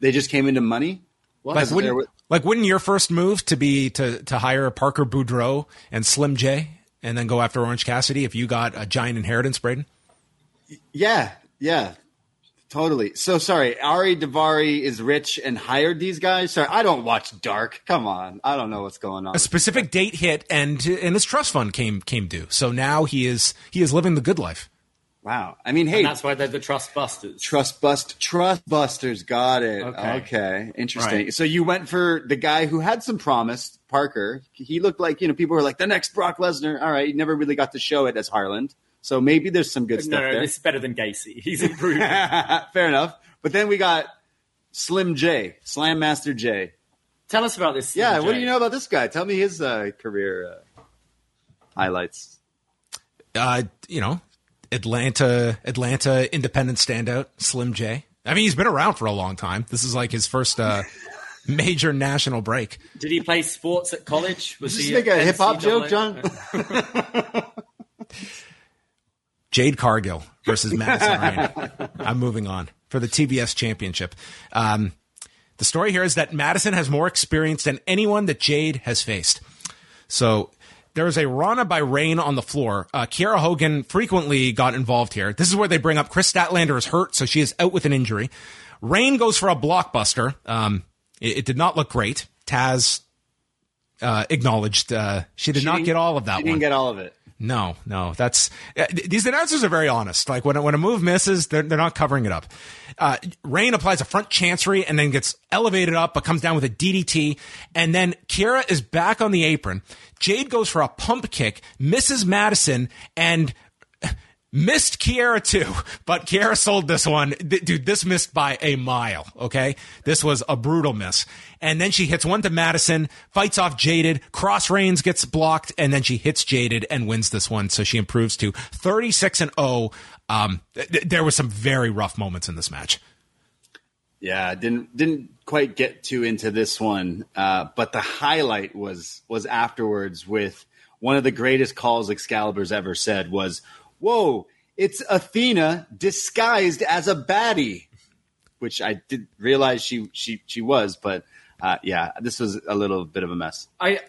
They just came into money. What? Like wouldn't, there- like wouldn't your first move to be to to hire Parker Boudreaux and Slim J and then go after Orange Cassidy if you got a giant inheritance, Braden? Yeah, yeah, totally. So sorry, Ari Daivari is rich and hired these guys. Sorry, I don't watch Dark. Come on, I don't know what's going on. A specific date hit and and his trust fund came came due. So now he is he is living the good life. Wow. I mean, hey, And that's why they're the Trust Busters. Trust Bust Trust Busters. Got it. Okay. Okay. Interesting. Right. So you went for the guy who had some promise, Parker. He looked like, you know, people were like, the next Brock Lesnar. All right. He never really got to show it as Harland. So maybe there's some good No, stuff no, there. this is better than Gacy. He's improved. Fair enough. But then we got Slim J, Slam Master J. Tell us about this. Yeah. Slim What do you know about this guy? Tell me his uh, career uh, highlights. Uh, you know, Atlanta Atlanta independent standout Slim J. I mean, he's been around for a long time. This is like his first uh, major national break. Did he play sports at college? Was Just he make a hip hop joke, John. Jade Cargill versus Madison Rayne. I'm moving on for the TBS championship. Um, the story here is that Madison has more experience than anyone that Jade has faced. So there is a Rana by Rayne on the floor. Uh, Kiera Hogan frequently got involved here. This is where they bring up Kris Statlander is hurt, so she is out with an injury. Rayne goes for a blockbuster. Um, it, it did not look great. Taz uh, acknowledged uh, she did She not get all of that She one. didn't get all of it. No, no, that's uh, these announcers are very honest. Like when when a move misses, they're they're not covering it up. Uh, Rayne applies a front chancery and then gets elevated up, but comes down with a DDT, and then Kiera is back on the apron. Jade goes for a pump kick, misses Madison, and missed Kiera too, but Kiera sold this one. Th- Dude, this missed by a mile. Okay. This was a brutal miss. And then she hits one to Madison, fights off Jaded, cross reigns gets blocked, and then she hits Jaded and wins this one. So she improves to 36 and 0. Um, th- there were some very rough moments in this match. Yeah, didn't didn't quite get too into this one, uh, but the highlight was was afterwards with one of the greatest calls Excalibur's ever said was, "Whoa, it's Athena disguised as a baddie," which I didn't realize she she she was, but uh, yeah, this was a little bit of a mess. I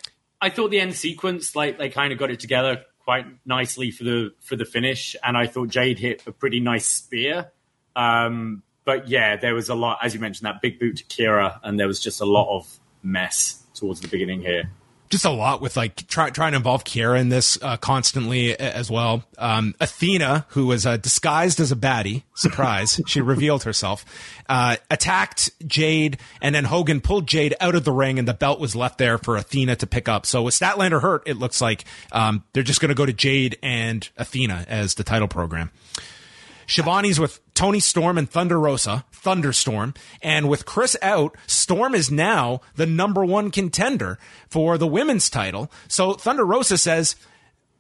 I thought the end sequence, like they kind of got it together quite nicely for the for the finish, and I thought Jade hit a pretty nice spear. Um, but yeah, there was a lot, as you mentioned, that big boot to Kiera, and there was just a lot of mess towards the beginning here. Just a lot with like try, trying to involve Kiera in this uh, constantly as well. Um, Athena, who was uh, disguised as a baddie, surprise, she revealed herself, uh, attacked Jade, and then Hogan pulled Jade out of the ring, and the belt was left there for Athena to pick up. So with Statlander hurt, it looks like um, they're just going to go to Jade and Athena as the title program. Shivani's with Toni Storm and Thunder Rosa, Thunderstorm. And with Kris out, Storm is now the number one contender for the women's title. So Thunder Rosa says,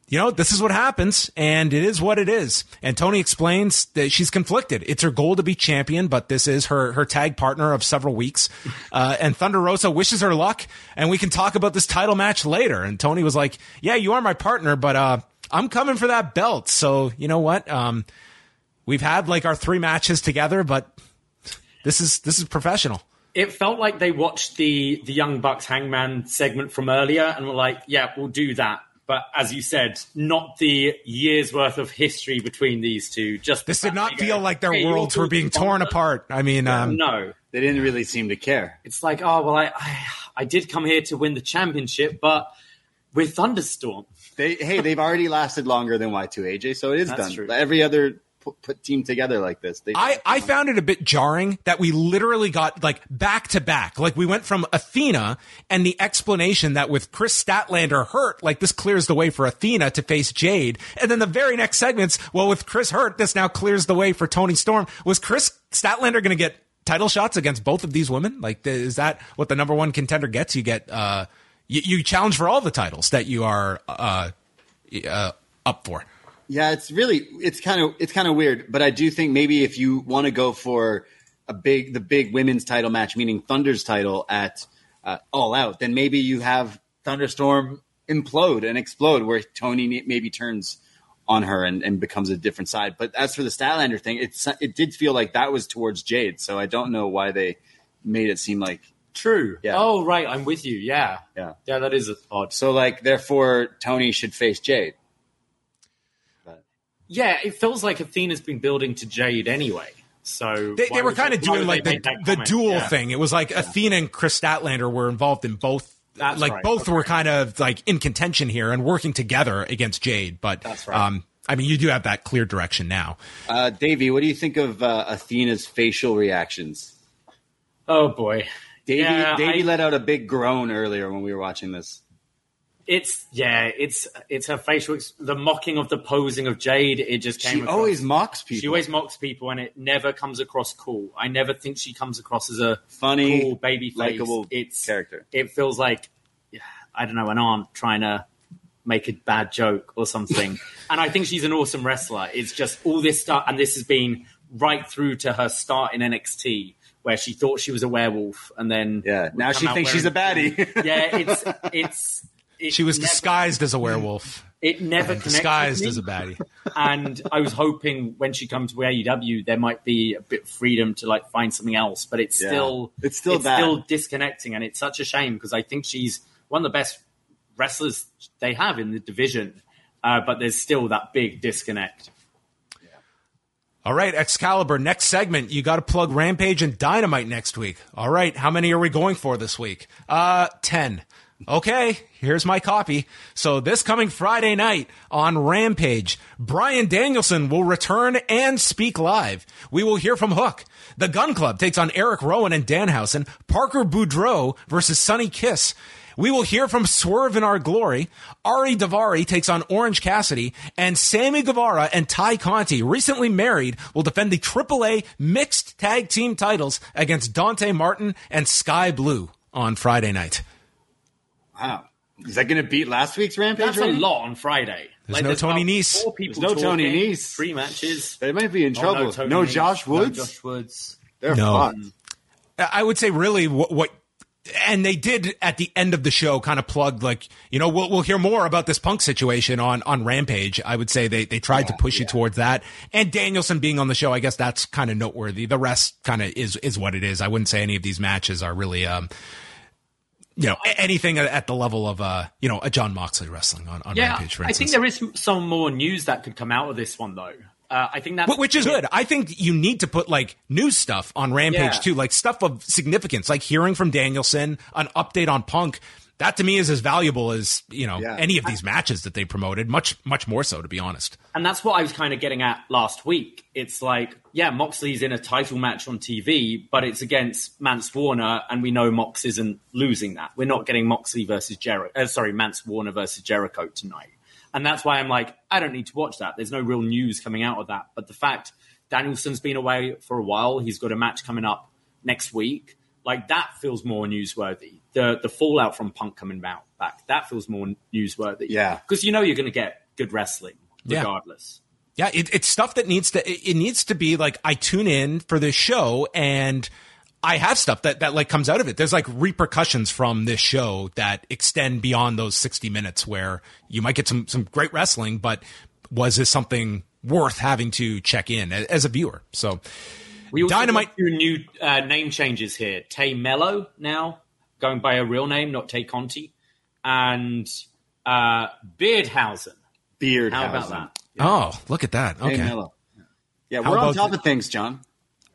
you know, this is what happens and it is what it is. And Toni explains that she's conflicted. It's her goal to be champion, but this is her, her tag partner of several weeks. Uh, and Thunder Rosa wishes her luck and we can talk about this title match later. And Toni was like, yeah, you are my partner, but, uh, I'm coming for that belt. So you know what? Um, we've had like our three matches together, but this is this is professional. It felt like they watched the the Young Bucks Hangman segment from earlier and were like, "Yeah, we'll do that." But as you said, not the years worth of history between these two. Just this did not feel like their hey, worlds were being torn apart. I mean, um, no, they didn't really seem to care. It's like, oh well, I, I I did come here to win the championship, but with Thunderstorm. They hey, they've already lasted longer than Y2 AJ, so it is That's done. True. Every other put, put team together like this. They I, I found it a bit jarring that we literally got like back to back. Like we went from Athena and the explanation that with Kris Statlander hurt, like this clears the way for Athena to face Jade. And then the very next segments, well, with Kris hurt, this now clears the way for Toni Storm. Was Kris Statlander going to get title shots against both of these women? Like, is that what the number one contender gets? You get, uh, you, you challenge for all the titles that you are, uh, uh, up for. Yeah, it's really it's kind of it's kind of weird, but I do think maybe if you want to go for a big the big women's title match, meaning Thunder's title at uh, All Out, then maybe you have Thunderstorm implode and explode, where Toni maybe turns on her and, and becomes a different side. But as for the Statlander thing, it's it did feel like that was towards Jade, so I don't know why they made it seem like True. Yeah. Oh, right. I'm with you. Yeah. Yeah. Yeah. That is odd. So, like, therefore, Toni should face Jade. Yeah, it feels like Athena's been building to Jade anyway. So they, they were kind of doing like the, the dual yeah. thing. It was like yeah. Athena and Kris Statlander were involved in both. That's like right. both okay. were kind of like in contention here and working together against Jade. But That's right. um, I mean, you do have that clear direction now. Uh, Davey, what do you think of uh, Athena's facial reactions? Oh boy, Davey, yeah, Davey I, let out a big groan earlier when we were watching this. It's yeah, it's it's her facial, the mocking of the posing of Jade. It just came. She across. always mocks people. She always mocks people, and it never comes across cool. I never think she comes across as a funny, cool baby likable it's character. It feels like I don't know an aunt trying to make a bad joke or something. and I think she's an awesome wrestler. It's just all this stuff, and this has been right through to her start in NXT where she thought she was a werewolf and then yeah now she thinks she's a baddie yeah it's it's she was never, disguised as a werewolf. It never connected. disguised as a baddie. and I was hoping when she comes to AEW, there might be a bit of freedom to like find something else. But it's yeah. still it's still it's still disconnecting, and it's such a shame because I think she's one of the best wrestlers they have in the division. Uh, but there's still that big disconnect. All right, Excalibur, next segment. You got to plug Rampage and Dynamite next week. All right, how many are we going for this week? Uh, 10. Okay, here's my copy. So this coming Friday night on Rampage, Bryan Danielson will return and speak live. We will hear from Hook. The Gun Club takes on Erick Rowan and Danhausen. Parker Boudreaux versus Sonny Kiss. We will hear from Swerve in Our Glory. Ari Daivari takes on Orange Cassidy. And Sammy Guevara and Tay Conti, recently married, will defend the AAA mixed tag team titles against Dante Martin and Skye Blue on Friday night. Wow. Is that going to beat last week's Rampage? That's a lot on Friday. There's like, no there's Tony Nese. Four people there's no talking, Tony Nese. Three matches. They might be in oh, trouble. no, no Josh Woods. No Josh Woods. They're no. fun. I would say really what, what and they did at the end of the show kind of plug like you know we'll we'll hear more about this punk situation on on Rampage. I would say they they tried yeah, to push yeah. you towards that. And Danielson being on the show, I guess that's kind of noteworthy. The rest kind of is is what it is. I wouldn't say any of these matches are really um you know anything at the level of uh you know a Jon Moxley wrestling on, on yeah, Rampage. For I think there is some more news that could come out of this one though. Uh, I think that which is good. I think you need to put like news stuff on Rampage yeah. too, like stuff of significance, like hearing from Danielson, an update on Punk. That to me is as valuable as you know Yeah. any of these matches that they promoted. Much much more so, to be honest. And that's what I was kind of getting at last week. It's like, yeah, Moxley's in a title match on TV, but it's against Mance Warner, and we know Mox isn't losing that. We're not getting Moxley versus Jericho. Uh, sorry, Mance Warner versus Jericho tonight. And that's why I'm like, I don't need to watch that. There's no real news coming out of that. But the fact Danielson's been away for a while, he's got a match coming up next week. Like that feels more newsworthy. The the fallout from Punk coming out back that feels more newsworthy. Yeah. because you know you're going to get good wrestling regardless. Yeah, it, it's stuff that needs to. It, needs to be like I tune in for this show and. I have stuff that, that like comes out of it. There's like repercussions from this show that extend beyond those 60 minutes where you might get some, some great wrestling, but was this something worth having to check in as a viewer? So We also Dynamite- two new uh, name changes here. Tay Mello now going by a real name, not Tay Conti, and uh, Beardhausen. Beard. How about that? Oh, look at that. Okay. Melo. Yeah, How we're on top the- of things, John.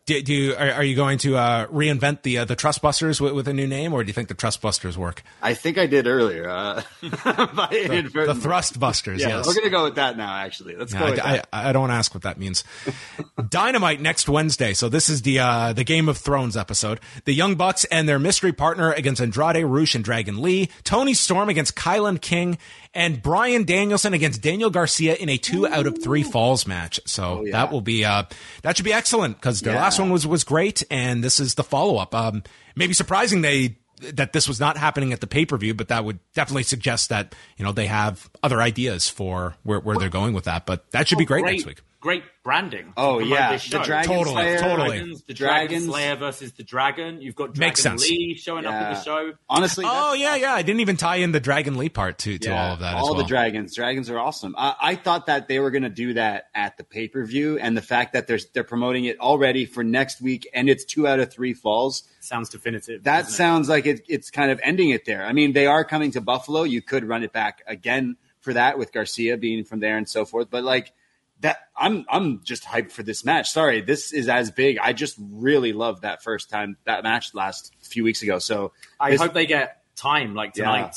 Do, do you, are, are you going to uh, reinvent the uh, the Trustbusters with, with a new name, or do you think the Trustbusters work? I think I did earlier. Uh, The inadvertent- Thrustbusters, Yeah, yes. we're gonna go with that now. Actually, let's go. I, with I, that. I don't want to ask what that means. Dynamite next Wednesday. So this is the uh, the Game of Thrones episode. The Young Bucks and their mystery partner against Andrade Rush and Dragon Lee. Toni Storm against Kilynn King. And Bryan Danielson against Daniel Garcia in a two out of three falls match. So yeah. that will be uh, that should be excellent because the Yeah. last one was was great, and this is the follow up. Um, maybe surprising they that this was not happening at the pay per view, but that would definitely suggest that you know they have other ideas for where, where they're going with that. But that should be great, next week. Great branding. Oh, yeah. this The. Dragon Totally, Slayer. totally. Dragons, the Dragon Dragons. Slayer versus the Dragon. You've got Dragon Makes sense. Lee showing up in the show. Honestly, Oh that's- yeah, yeah. I didn't even tie in the Dragon Lee part to, to all of that. all as well. the dragons. Dragons are awesome. I, I thought that they were going to do that at the pay per view, and the fact that they're they're promoting it already for next week, and it's two out of three falls. Sounds definitive. That doesn't it? sounds like it, it's kind of ending it there. I mean, they are coming to Buffalo. You could run it back again for that with Garcia being from there and so forth. But like that, I'm I'm just hyped for this match. Sorry, this is as big. I just really loved that first time that match last few weeks ago. So I this- hope they get time like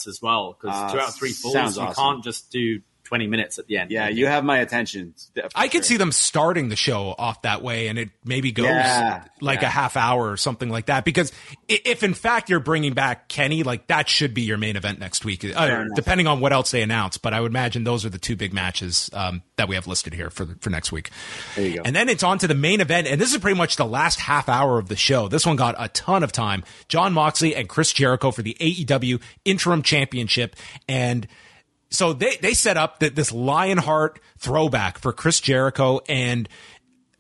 Yeah. as well because Uh, two out of three falls, you awesome. can't just do 20 minutes at the end. yeah, you have my attention. for I could sure. see them starting the show off that way, and it maybe goes Yeah, like yeah. a half hour or something like that. Because if in fact you're bringing back Kenny, like that should be your main event next week, uh, depending on what else they announce. But I would imagine those are the two big matches um, that we have listed here for for next week. There you go. And then it's on to the main event, and this is pretty much the last half hour of the show. This one got a ton of time. Jon Moxley and Chris Jericho for the AEW Interim Championship, and so they they set up that this Lionheart throwback for Chris Jericho, and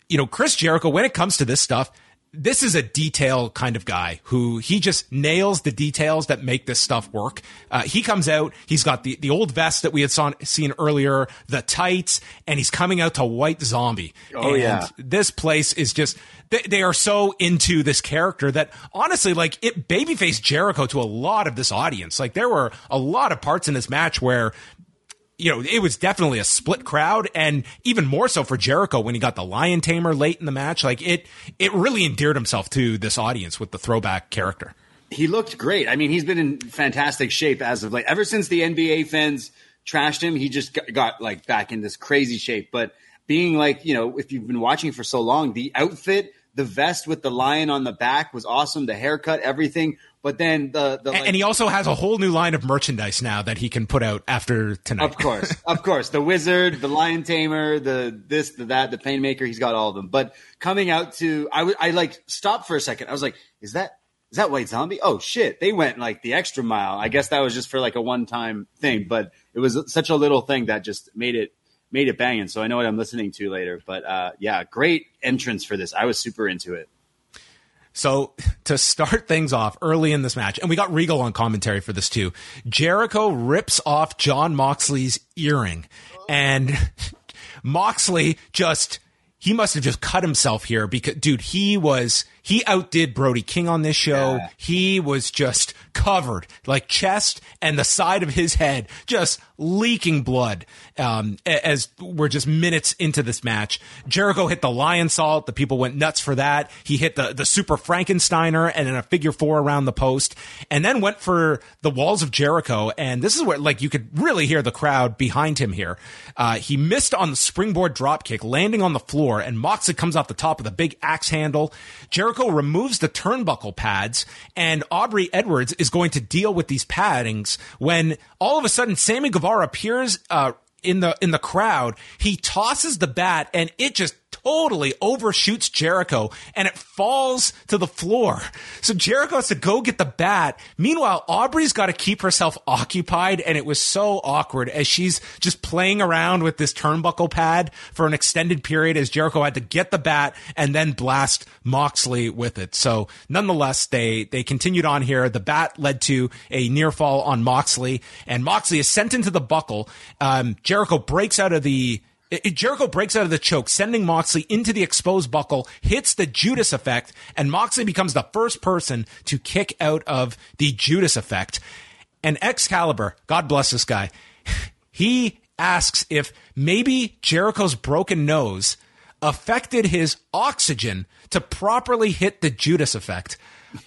you know Chris Jericho. When it comes to this stuff, this is a detail kind of guy who he just nails the details that make this stuff work. Uh, he comes out, he's got the, the old vest that we had saw, seen earlier, the tights, and he's coming out to White Zombie. Oh, and yeah. This place is just, they, they are so into this character that honestly, like it babyface Jericho to a lot of this audience. Like there were a lot of parts in this match where you know, it was definitely a split crowd and even more so for Jericho when he got the lion tamer late in the match. Like it, it really endeared himself to this audience with the throwback character. he looked great. I mean, he's been in fantastic shape as of late. Ever since the NBA fans trashed him, he just got, got like back in this crazy shape. But being like, you know, if you've been watching for so long, the outfit, the vest with the lion on the back was awesome. The haircut, everything. But then the the And- like, and he also has a whole new line of merchandise now that he can put out after tonight. Of course, of course. The wizard, the lion tamer, the this, the that, the painmaker. He's got all of them. But coming out to, I would, I like stopped for a second. I was like, is that is that White Zombie? Oh shit, they went like the extra mile. I guess that was just for like a one time thing, but it was such a little thing that just made it made it banging. So I know what I'm listening to later. But uh, yeah, great entrance for this. I was super into it. So to start things off early in this match, and we got Regal on commentary for this too. Jericho rips off Jon Moxley's earring, and Moxley just he must have just cut himself here because dude, he was he outdid Brody King on this show. Yeah. He was just covered like chest and the side of his head just leaking blood um, as we're just minutes into this match. Jericho hit the Lionsault. The people went nuts for that. He hit the, the Super Frankensteiner and then a figure four around the post and then went for the walls of Jericho. And this is where, like, you could really hear the crowd behind him here. Uh, he missed on the springboard dropkick, landing on the floor, and Moxley comes off the top with a big axe handle. Jericho removes the turnbuckle pads, and Aubrey Edwards is going to deal with these paddings when all of a sudden Sammy Guevara appears uh, in the in the crowd. He tosses the bat, and it just totally overshoots Jericho and it falls to the floor. So Jericho has to go get the bat. Meanwhile, Aubrey's got to keep herself occupied and it was so awkward as she's just playing around with this turnbuckle pad for an extended period as Jericho had to get the bat and then blast Moxley with it. So nonetheless, they, they continued on here. The bat led to a near fall on Moxley and Moxley is sent into the buckle. Um, Jericho breaks out of the it, Jericho breaks out of the choke, sending Moxley into the exposed buckle, hits the Judas effect, and Moxley becomes the first person to kick out of the Judas effect. And Excalibur, God bless this guy, he asks if maybe Jericho's broken nose affected his oxygen to properly hit the Judas effect.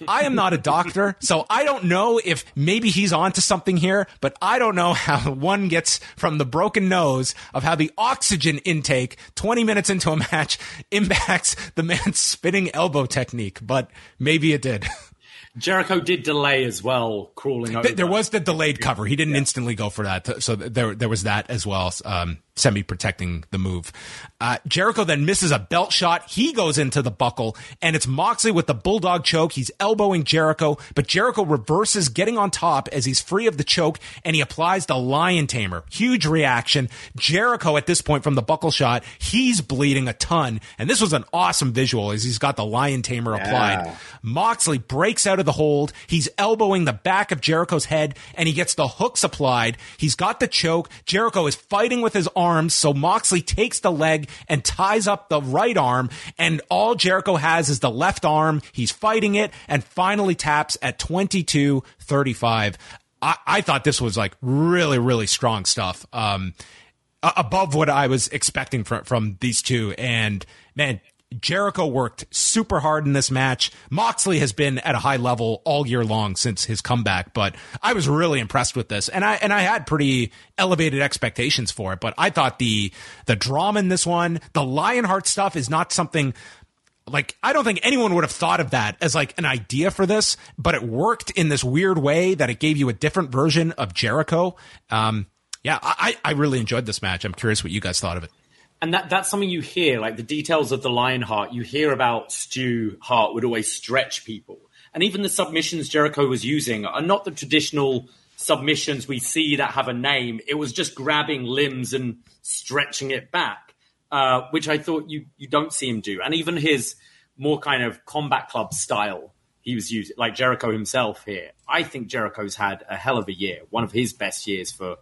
I am not a doctor, so I don't know if maybe he's onto something here, but I don't know how one gets from the broken nose of how the oxygen intake 20 minutes into a match impacts the man's spinning elbow technique, but maybe it did. Jericho did delay as well, crawling over. There was the delayed cover. He didn't yeah. instantly go for that, so there there was that as well. Um, semi protecting the move. Uh, Jericho then misses a belt shot. He goes into the buckle, and it's Moxley with the bulldog choke. He's elbowing Jericho, but Jericho reverses, getting on top as he's free of the choke, and he applies the lion tamer. Huge reaction. Jericho at this point from the buckle shot, he's bleeding a ton, and this was an awesome visual as he's got the lion tamer yeah. applied. Moxley breaks out of the hold. He's elbowing the back of Jericho's head, and he gets the hooks applied. He's got the choke. Jericho is fighting with his arms. So Moxley takes the leg and ties up the right arm. And all Jericho has is the left arm. He's fighting it and finally taps at 22 35. I, I thought this was like really, really strong stuff. Um, above what I was expecting from, from these two. And man, Jericho worked super hard in this match. Moxley has been at a high level all year long since his comeback, but I was really impressed with this. And I and I had pretty elevated expectations for it, but I thought the the drama in this one, the Lionheart stuff is not something like I don't think anyone would have thought of that as like an idea for this, but it worked in this weird way that it gave you a different version of Jericho. Um, yeah, I, I really enjoyed this match. I'm curious what you guys thought of it and that that's something you hear, like the details of the Lionheart. You hear about Stu Hart would always stretch people, and even the submissions Jericho was using are not the traditional submissions we see that have a name. It was just grabbing limbs and stretching it back, uh, which I thought you you don't see him do. And even his more kind of combat club style he was using, like Jericho himself here. I think Jericho's had a hell of a year, one of his best years for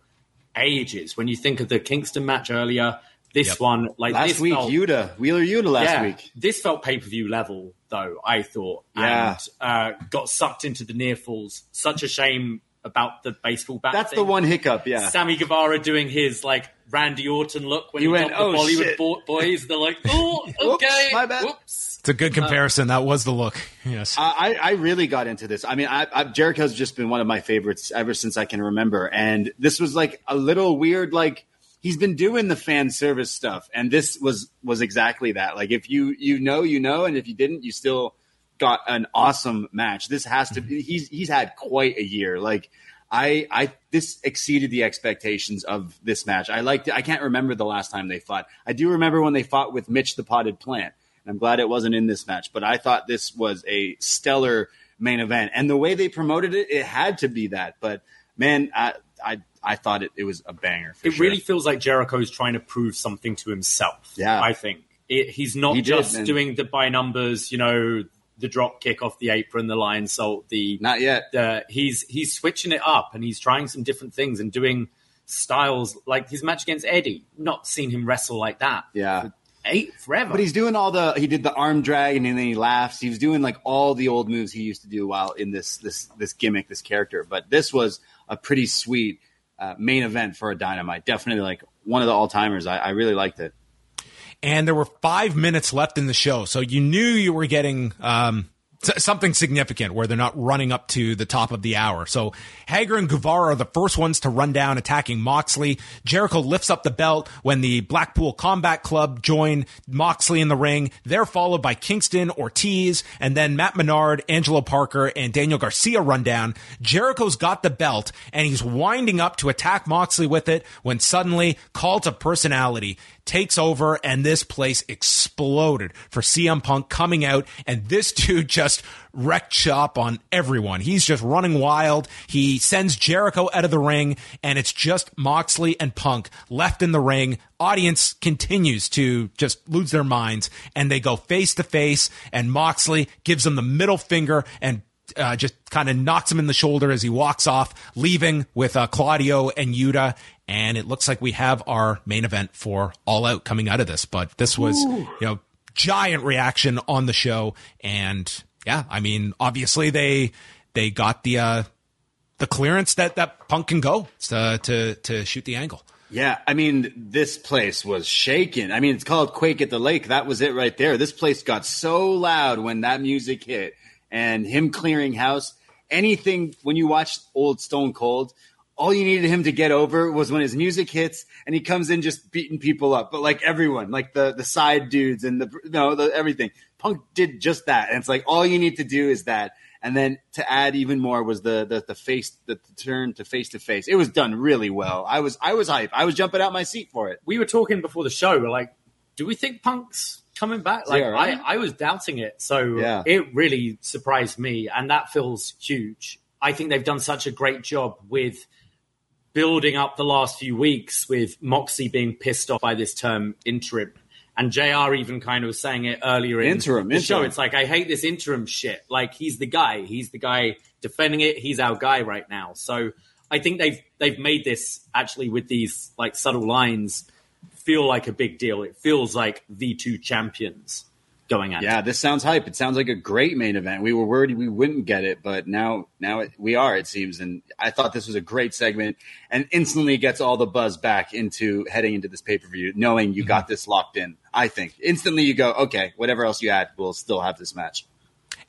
ages. When you think of the Kingston match earlier, this yep. one, like last week, felt, Yuta Wheeler Yuta last yeah, week. This felt pay per view level though. I thought, yeah, and uh, got sucked into the near falls. Such a shame about the baseball bat. That's thing. the one hiccup. Yeah, Sammy Guevara doing his like Randy Orton look when you he went, oh, the Bollywood shit. boys. They're like, oh, okay, my bad. Whoops. It's a good comparison. Uh, that was the look. Yes, I, I really got into this. I mean, I, I, Jericho's just been one of my favorites ever since I can remember, and this was like a little weird, like he's been doing the fan service stuff, and this was was exactly that. Like if you you know you know, and if you didn't, you still got an awesome match. This has to be he's he's had quite a year. Like I I this exceeded the expectations of this match. I liked. I can't remember the last time they fought. I do remember when they fought with Mitch the Potted Plant. And I'm glad it wasn't in this match, but I thought this was a stellar main event. And the way they promoted it, it had to be that. But man, I, I I thought it, it was a banger. it sure. really feels like Jericho's trying to prove something to himself. Yeah, I think it, he's not he just did, doing the by numbers. You know, the drop kick off the apron, the Lionsault, the not yet. The, he's he's switching it up and he's trying some different things and doing styles like his match against Eddie. Not seen him wrestle like that. Yeah. Eight forever, but he's doing all the. He did the arm drag and then he laughs. He was doing like all the old moves he used to do while in this this this gimmick, this character. But this was a pretty sweet uh, main event for a Dynamite. Definitely like one of the all timers. I, I really liked it. And there were five minutes left in the show, so you knew you were getting um, something significant where they're not running up to the top of the hour. So Hager and Guevara are the first ones to run down attacking Moxley. Jericho lifts up the belt when the Blackpool Combat Club join Moxley in the ring. They're followed by Kingston, Ortiz, and then Matt Menard, Angelo Parker, and Daniel Garcia run down. Jericho's got the belt and he's winding up to attack Moxley with it when suddenly Cult of Personality takes over and this place exploded for CM Punk coming out and this dude just wrecked shop on everyone. He's just running wild. He sends Jericho out of the ring and it's just Moxley and Punk left in the ring. Audience continues to just lose their minds and they go face to face and Moxley gives them the middle finger and uh, just kind of knocks him in the shoulder as he walks off, leaving with uh, Claudio and Yuta. And it looks like we have our main event for All Out coming out of this. But this was, Ooh. you know, giant reaction on the show. And yeah, I mean, obviously they they got the uh, the clearance that that Punk can go to to, to shoot the angle. Yeah, I mean, this place was shaking. I mean, it's called Quake at the Lake. That was it right there. This place got so loud when that music hit and him clearing house. Anything when you watch old Stone Cold, all you needed him to get over was when his music hits and he comes in just beating people up. But like everyone, like the the side dudes and the you know the, everything. Punk did just that, and it's like all you need to do is that. And then to add even more was the the, the face the, the turn to face to face. It was done really well. I was I was hype. I was jumping out my seat for it. We were talking before the show. We're like, do we think Punk's coming back? Like yeah, right? I I was doubting it. So yeah. it really surprised me, and that feels huge. I think they've done such a great job with building up the last few weeks with Moxie being pissed off by this term interim. And JR even kind of was saying it earlier in interim, the interim. show. It's like, I hate this interim shit. Like, he's the guy. He's the guy defending it. He's our guy right now. So I think they've they've made this actually with these like subtle lines feel like a big deal. It feels like the two champions going at. Yeah, this sounds hype. It sounds like a great main event. We were worried we wouldn't get it, but now now it, we are. It seems, and I thought this was a great segment, and instantly gets all the buzz back into heading into this pay per view, knowing you mm-hmm. got this locked in. I think instantly you go, okay, whatever else you add, we'll still have this match.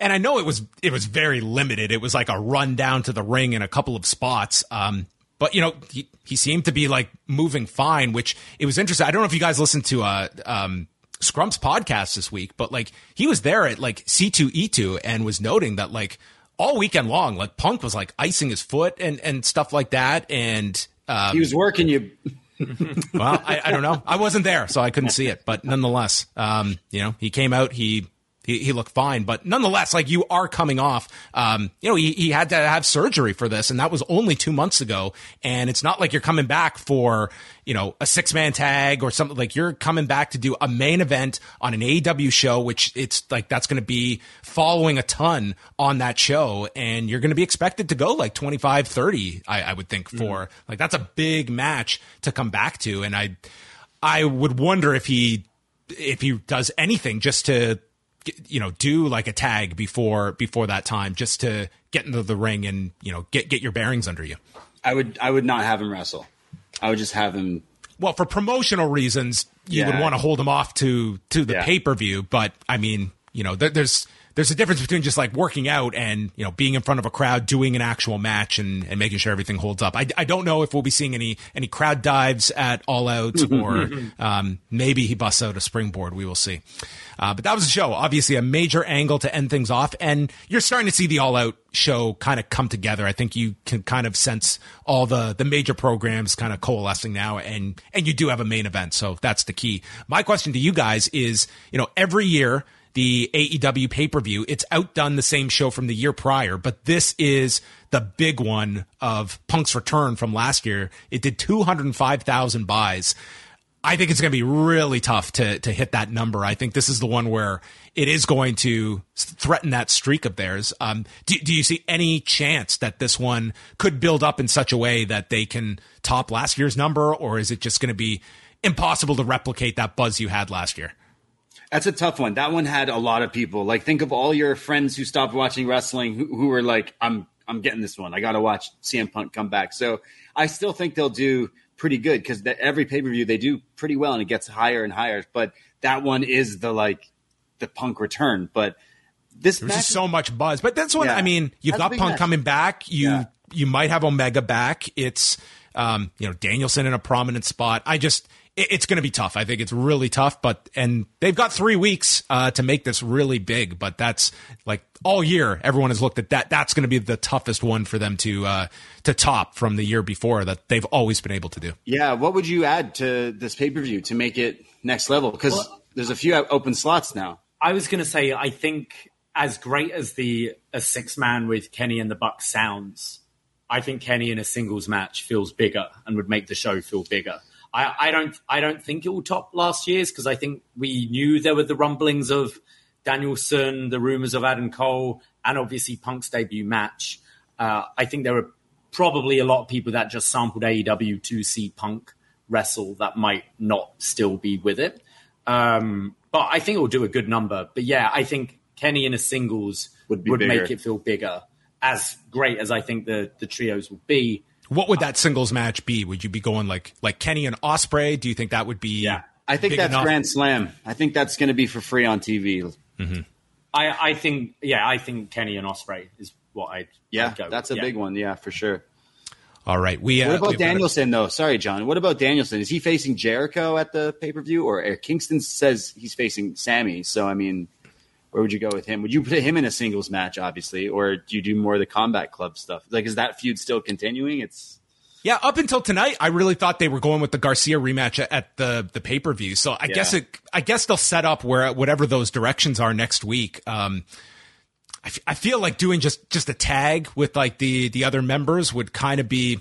And I know it was it was very limited. It was like a run down to the ring in a couple of spots. Um, but you know, he, he seemed to be like moving fine, which it was interesting. I don't know if you guys listened to uh, um, Scrump's podcast this week, but like he was there at like C2E2 and was noting that like all weekend long, like Punk was like icing his foot and, and stuff like that. And um, he was working you. well, I, I, don't know. I wasn't there, so I couldn't see it. But nonetheless, um, you know, he came out, he he, he looked fine, but nonetheless, like you are coming off, um, you know, he, he had to have surgery for this and that was only two months ago. And it's not like you're coming back for, you know, a six man tag or something like you're coming back to do a main event on an AEW show, which it's like that's going to be following a ton on that show. And you're going to be expected to go like 25, 30, I, I would think for mm. like that's a big match to come back to. And I, I would wonder if he, if he does anything just to you know do like a tag before before that time just to get into the ring and you know get get your bearings under you i would i would not have him wrestle i would just have him well for promotional reasons you yeah. would want to hold him off to to the yeah. pay-per-view but i mean you know there, there's there's a difference between just like working out and you know being in front of a crowd doing an actual match and, and making sure everything holds up. I, I don't know if we'll be seeing any any crowd dives at all out or um, maybe he busts out a springboard. We will see. Uh, but that was the show. Obviously a major angle to end things off. And you're starting to see the all out show kind of come together. I think you can kind of sense all the the major programs kind of coalescing now. And and you do have a main event so that's the key. My question to you guys is you know every year the AEW pay per view. It's outdone the same show from the year prior, but this is the big one of Punk's return from last year. It did 205,000 buys. I think it's going to be really tough to to hit that number. I think this is the one where it is going to threaten that streak of theirs. Um, do, do you see any chance that this one could build up in such a way that they can top last year's number, or is it just going to be impossible to replicate that buzz you had last year? That's a tough one. That one had a lot of people. Like, think of all your friends who stopped watching wrestling who, who were like, "I'm I'm getting this one. I got to watch CM Punk come back. So I still think they'll do pretty good because every pay per view they do pretty well and it gets higher and higher. But that one is the like the Punk return. But this There's just so much buzz. But that's what Yeah. I mean. You've That's got Punk match. coming back. You Yeah. you might have Omega back. It's um, you know Danielson in a prominent spot. I just it's going to be tough. I think it's really tough. But and they've got three weeks uh, to make this really big. But that's like all year. Everyone has looked at that. That's going to be the toughest one for them to uh, to top from the year before that they've always been able to do. Yeah, what would you add to this pay per view to make it next level? Because Well- there's a few open slots now. I was going to say, I think as great as the a six man with Kenny and the Bucks sounds, I think Kenny in a singles match feels bigger and would make the show feel bigger. I, I don't, I don't think it will top last year's because I think we knew there were the rumblings of Danielson, the rumors of Adam Cole, and obviously Punk's debut match. Uh, I think there were probably a lot of people that just sampled AEW to see Punk wrestle that might not still be with it. Um, but I think it will do a good number. But yeah, I think Kenny in a singles Would would, make it feel bigger. As great as I think the the trios will be. What would that singles match be? Would you be going like like Kenny and Ospreay? Do you think that would be? Yeah. I think big that's enough? Grand Slam. I think that's going to be for free on TV. I, I think yeah, I think Kenny and Ospreay is what I'd Yeah, I'd go that's with. a Yeah. big one. Yeah, for sure. All right. We uh, What about we've a- Danielson though? Sorry, John. What about Danielson? Is he facing Jericho at the pay per view, or Eric Kingston says he's facing Sammy? So I mean, where would you go with him? Would you put him in a singles match, obviously, or do you do more of the Combat Club stuff? Like, is that feud still continuing? It's Yeah, up until tonight, I really thought they were going with the Garcia rematch at- the the pay per view. So I guess it, I guess they'll set up where whatever those directions are next week. Um, I, f- I feel like doing just just a tag with like the the other members would kind of be.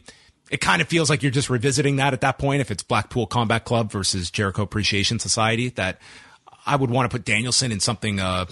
It kind of feels like you're just revisiting that at that point. If it's Blackpool Combat Club versus Jericho Appreciation Society, that I would want to put Danielson in something uh,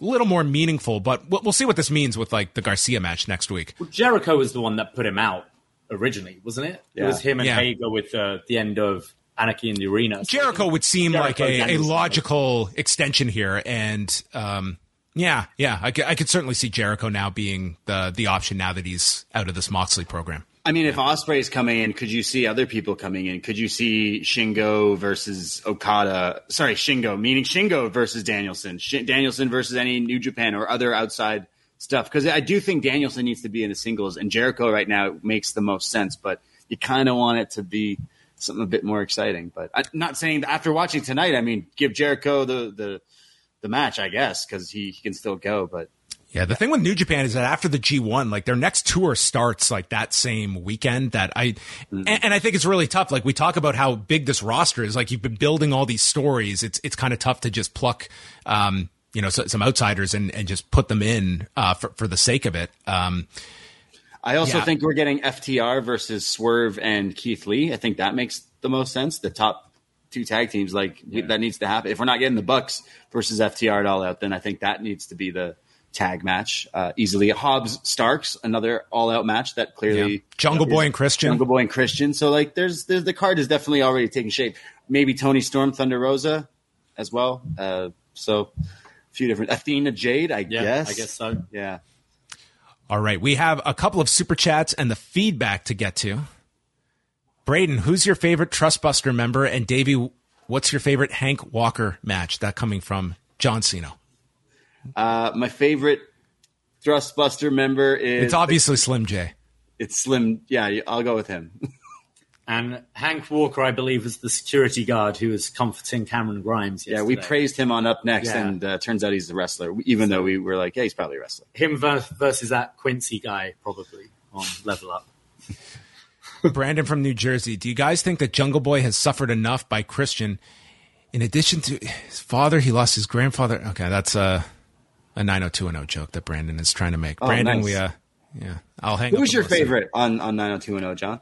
little more meaningful. But we'll, we'll see what this means with like the Garcia match next week. Well, Jericho was the one that put him out originally, wasn't it? Yeah. It was him and Yeah. Hager with uh, the end of Anarchy in the Arena. So Jericho would seem Jericho like a, a Danielson. logical extension here, and um, yeah, yeah, I could, I could certainly see Jericho now being the the option now that he's out of this Moxley program. I mean, if Ospreay's coming in, could you see other people coming in? Could you see Shingo versus Okada? Sorry, Shingo, meaning Shingo versus Danielson, Sh- Danielson versus any New Japan or other outside stuff? Because I do think Danielson needs to be in the singles, and Jericho right now makes the most sense. But you kind of want it to be something a bit more exciting. But I'm not saying that after watching tonight, I mean, give Jericho the the the match, I guess, because he, he can still go. But Yeah, the thing with New Japan is that after the G1, like their next tour starts like that same weekend that I, and, and I think it's really tough. Like we talk about how big this roster is, like you've been building all these stories. It's, it's kind of tough to just pluck, um, you know, so, some outsiders and, and just put them in, uh, for, for the sake of it. Um, I also Yeah. think we're getting FTR versus Swerve and Keith Lee. I think that makes the most sense. The top two tag teams, like we- that needs to happen. If we're not getting the Bucks versus FTR at all out, then I think that needs to be the tag match uh, easily. Hobbs Starks, another all out match that clearly Yeah. Jungle is- Boy and Christian. Jungle Boy and Christian. So like, there's there's the card is definitely already taking shape. Maybe Toni Storm, Thunder Rosa, as well. Uh, so a few different Athena Jade, I Yeah, guess. I guess so. Yeah. All right, we have a couple of super chats and the feedback to get to. Braden, who's your favorite Trustbuster member? And Davie, what's your favorite Hank Walker match? That coming from John Cena. Uh, my favorite Trustbuster member is It's obviously Slim J. it's Slim. Yeah, I'll go with him. And Hank Walker, I believe, was the security guard who was comforting Cameron Grimes. yeah, we praised him on upNXT, Yeah. and uh, turns out he's a wrestler. Even though we were like, yeah, he's probably a wrestler. him versus that Quincy guy, probably on Level Up. Brandon from New Jersey. Do you guys think that Jungle Boy has suffered enough by Christian? In addition to his father, he lost his grandfather. Okay, that's a a 90210 joke that Brandon is trying to make. Oh, Brandon, nice. we uh yeah, I'll hang Who's and your favorite on on 90210, John?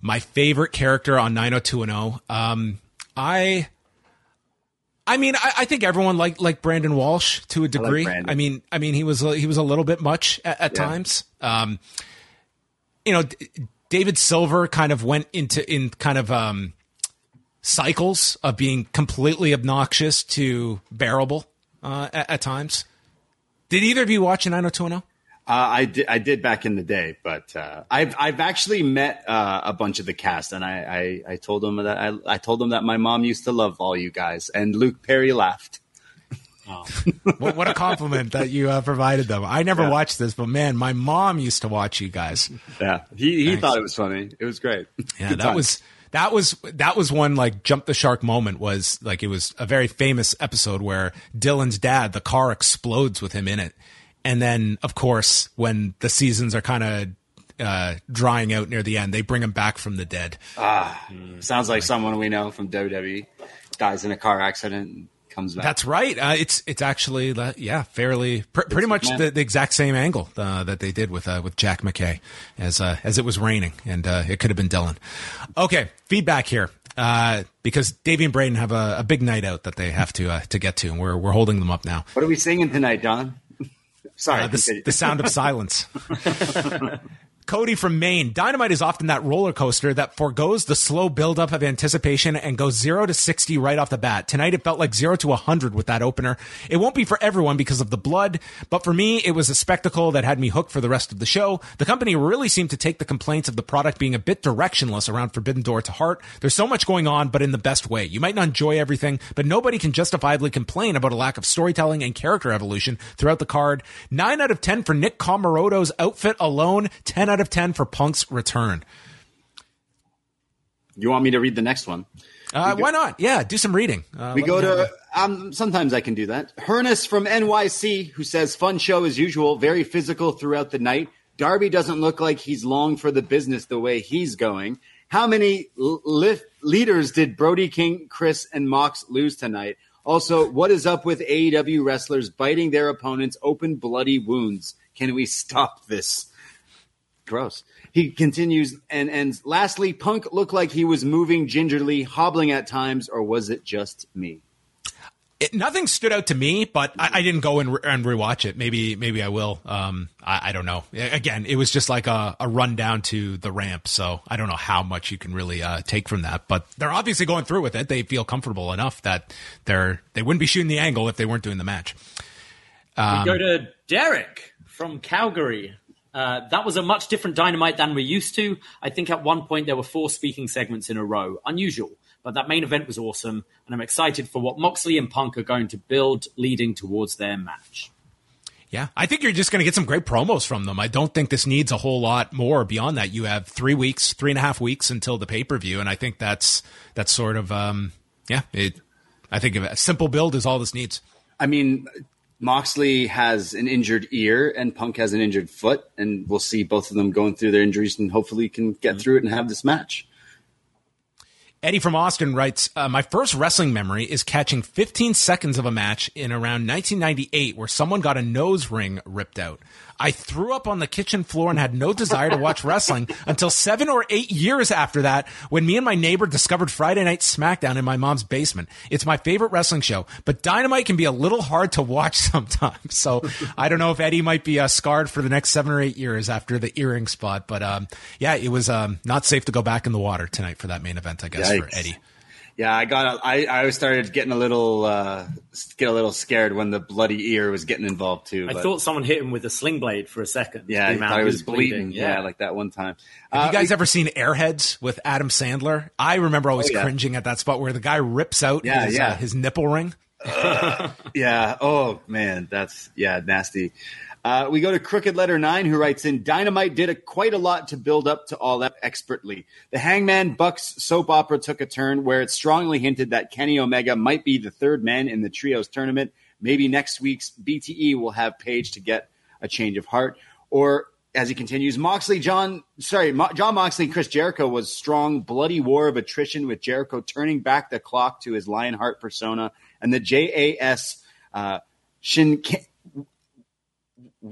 my favorite character on 90210. Um, I, I mean, I, I think everyone liked like Brandon Walsh to a degree. Brandon. I mean, I mean, he was a- he was a little bit much at, at Yeah. times. Um, you know, D- David Silver kind of went into in kind of um, cycles of being completely obnoxious to bearable uh, at, at times. Did either of you watch 90210? Uh, I did. I did back in the day, but uh, I've I've actually met uh, a bunch of the cast, and I I, I told them that I, I told them that my mom used to love all you guys, and Luke Perry laughed. Oh. what, what, a compliment that you uh, provided them. I never yeah. watched this, but man, my mom used to watch you guys. Yeah, he he thought it was funny. It was great. Yeah, Good that time. was that was that was one like jump the shark moment was like it was a very famous episode where Dylan's dad the car explodes with him in it and then of course when the seasons are kind of uh, drying out near the end they bring him back from the dead ah mm. sounds like, like someone we know from WWE dies in a car accident comes back. That's right. Uh, it's it's actually uh, yeah, fairly pr- pretty much the, the, exact same angle uh, that they did with uh, with Jack McKay as uh, as it was raining, and uh, it could have been Dylan. Okay, feedback here because Davie and Braden have a, a, big night out that they have to to get to, and we're we're holding them up now. What are we singing tonight, Don? Sorry, the, the sound of silence. Cody from Maine. Dynamite is often that roller coaster that foregoes the slow buildup of anticipation and goes zero to 60 right off the bat. Tonight it felt like zero to 100 with that opener. It won't be for everyone because of the blood, but for me, it was a spectacle that had me hooked for the rest of the show. The company really seemed to take the complaints of the product being a bit directionless around Forbidden Door to heart. There's so much going on, but in the best way. You might not enjoy everything, but nobody can justifiably complain about a lack of storytelling and character evolution throughout the card. 9 out of 10 for Nick Comoroto's outfit alone, 10 out of 10 for Punk's return. You want me to read the next one? Uh, why not? Yeah, do some reading. Uh, we go to. Um, sometimes I can do that. Hernus from NYC, who says, "Fun show as usual. Very physical throughout the night. Darby doesn't look like he's long for the business the way he's going. How many lift leaders did Brody King, Chris, and Mox lose tonight? Also, what is up with AEW wrestlers biting their opponents' open, bloody wounds? Can we stop this?" Gross. He continues and and lastly, Punk looked like he was moving gingerly, hobbling at times, or was it just me? It, nothing stood out to me, but I, I didn't go and, re- and rewatch it. Maybe maybe I will. Um, I, I, don't know. Again, it was just like a, a rundown to the ramp, so I don't know how much you can really uh, take from that. But they're obviously going through with it. They feel comfortable enough that they're they wouldn't be shooting the angle if they weren't doing the match. Um, we go to Derek from Calgary. Uh, that was a much different dynamite than we're used to. I think at one point there were four speaking segments in a row. Unusual, but that main event was awesome, and I'm excited for what Moxley and Punk are going to build leading towards their match. Yeah, I think you're just going to get some great promos from them. I don't think this needs a whole lot more beyond that. You have three weeks, three and a half weeks until the pay per view, and I think that's that's sort of um, yeah. It, I think a simple build is all this needs. I mean, Moxley has an injured ear and Punk has an injured foot, and we'll see both of them going through their injuries and hopefully can get mm-hmm. through it and have this match. Eddie from Austin writes, uh, My first wrestling memory is catching 15 seconds of a match in around 1998 where someone got a nose ring ripped out. I threw up on the kitchen floor and had no desire to watch wrestling until seven or eight years after that when me and my neighbor discovered Friday Night SmackDown in my mom's basement. It's my favorite wrestling show, but Dynamite can be a little hard to watch sometimes. So I don't know if Eddie might be uh, scarred for the next seven or eight years after the earring spot. But um, yeah, it was um, not safe to go back in the water tonight for that main event, I guess, Yikes. for Eddie yeah, I got. I I started getting a little uh, get a little scared when the bloody ear was getting involved too. I thought someone hit him with a sling blade for a second. Yeah, I thought he was bleeding. bleeding. Yeah. yeah. like that one time. Have uh, you guys ever seen Airheads with Adam Sandler? I remember always oh, yeah. cringing at that spot where the guy rips out yeah, his, uh, yeah. Uh, his nipple ring. uh, yeah. Oh man, that's yeah nasty. Uh, we go to Crooked Letter 9, who writes in Dynamite did a, quite a lot to build up to all that expertly. The Hangman Bucks soap opera took a turn where it strongly hinted that Kenny Omega might be the third man in the Trios tournament. Maybe next week's BTE will have Page to get a change of heart. Or as he continues, Moxley, John, sorry, Mo- Jon Moxley, Chris Jericho was strong, bloody war of attrition with Jericho turning back the clock to his Lionheart persona and the JAS uh, Shin.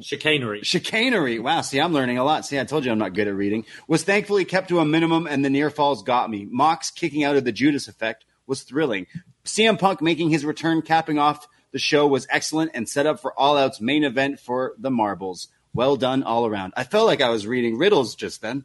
Chicanery. Chicanery. Wow. See, I'm learning a lot. See, I told you I'm not good at reading. Was thankfully kept to a minimum, and the near falls got me. Mox kicking out of the Judas effect was thrilling. CM Punk making his return, capping off the show, was excellent and set up for All Out's main event for the marbles. Well done all around. I felt like I was reading riddles just then.